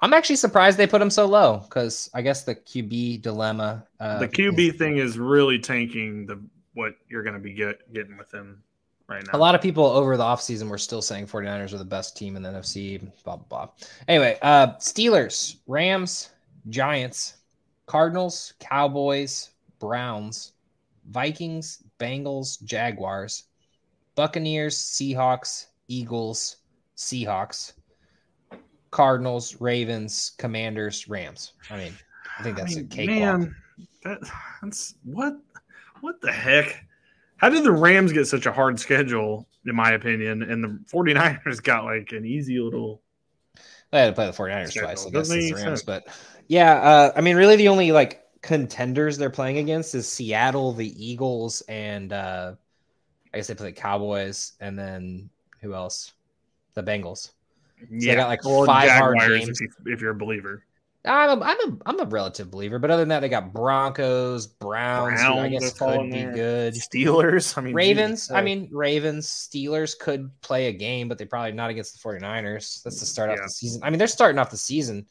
I'm actually surprised they put him so low because I guess the QB dilemma. Uh, the QB thing is really tanking the what you're going to be get, getting with him right now. A lot of people over the offseason were still saying 49ers are the best team in the NFC, blah, blah, blah. Anyway, uh, Steelers, Rams, Giants, Cardinals, Cowboys, Browns, Vikings, Bengals, Jaguars, Buccaneers, Seahawks, Eagles, Seahawks, Cardinals, Ravens, Commanders, Rams. I mean, I think that's I mean, a cakewalk. Man, that, that's what what the heck? How did the Rams get such a hard schedule, in my opinion, and the 49ers got like an easy little They had to play the 49ers Schedule. twice, I guess, the Rams. sense. But yeah, uh, I mean, really, the only like contenders they're playing against is Seattle, the Eagles, and uh, I guess they play the Cowboys, and then who else? The Bengals. They got, like, or five hard Jaguars games. If, you, if you're a believer. I'm a, I'm a I'm a relative believer, but other than that, they got Broncos, Browns, who I guess could be there. good. Steelers. I mean, Ravens, Jesus, I mean, Ravens, Steelers could play a game, but they probably not against the 49ers. That's the start off the season. I mean, they're starting off the season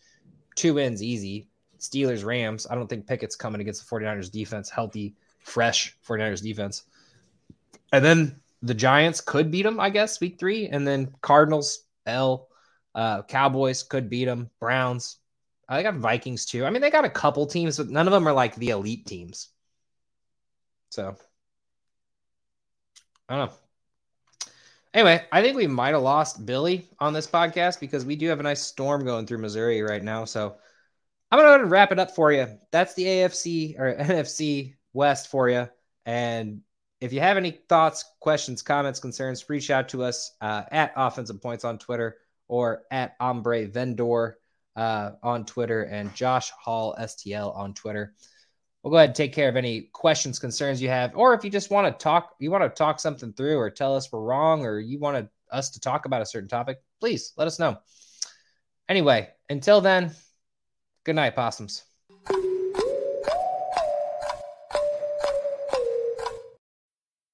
two wins easy. Steelers, Rams. I don't think Pickett's coming against the 49ers defense, healthy, fresh 49ers defense. And then the Giants could beat them, I guess, week three. And then Cardinals, L, uh, Cowboys could beat them, Browns. I got Vikings too. I mean, they got a couple teams, but none of them are like the elite teams. So I don't know. Anyway, I think we might have lost Billy on this podcast because we do have a nice storm going through Missouri right now. So I'm going to go ahead and wrap it up for you. That's the AFC or NFC West for you. And if you have any thoughts, questions, comments, concerns, reach out to us uh, at Offensive Points on Twitter or at Ombre Vendor uh, on Twitter and Josh Hall STL on Twitter. We'll go ahead and take care of any questions, concerns you have, or if you just want to talk, you want to talk something through, or tell us we're wrong, or you want us to talk about a certain topic, please let us know. Anyway, until then, good night, possums.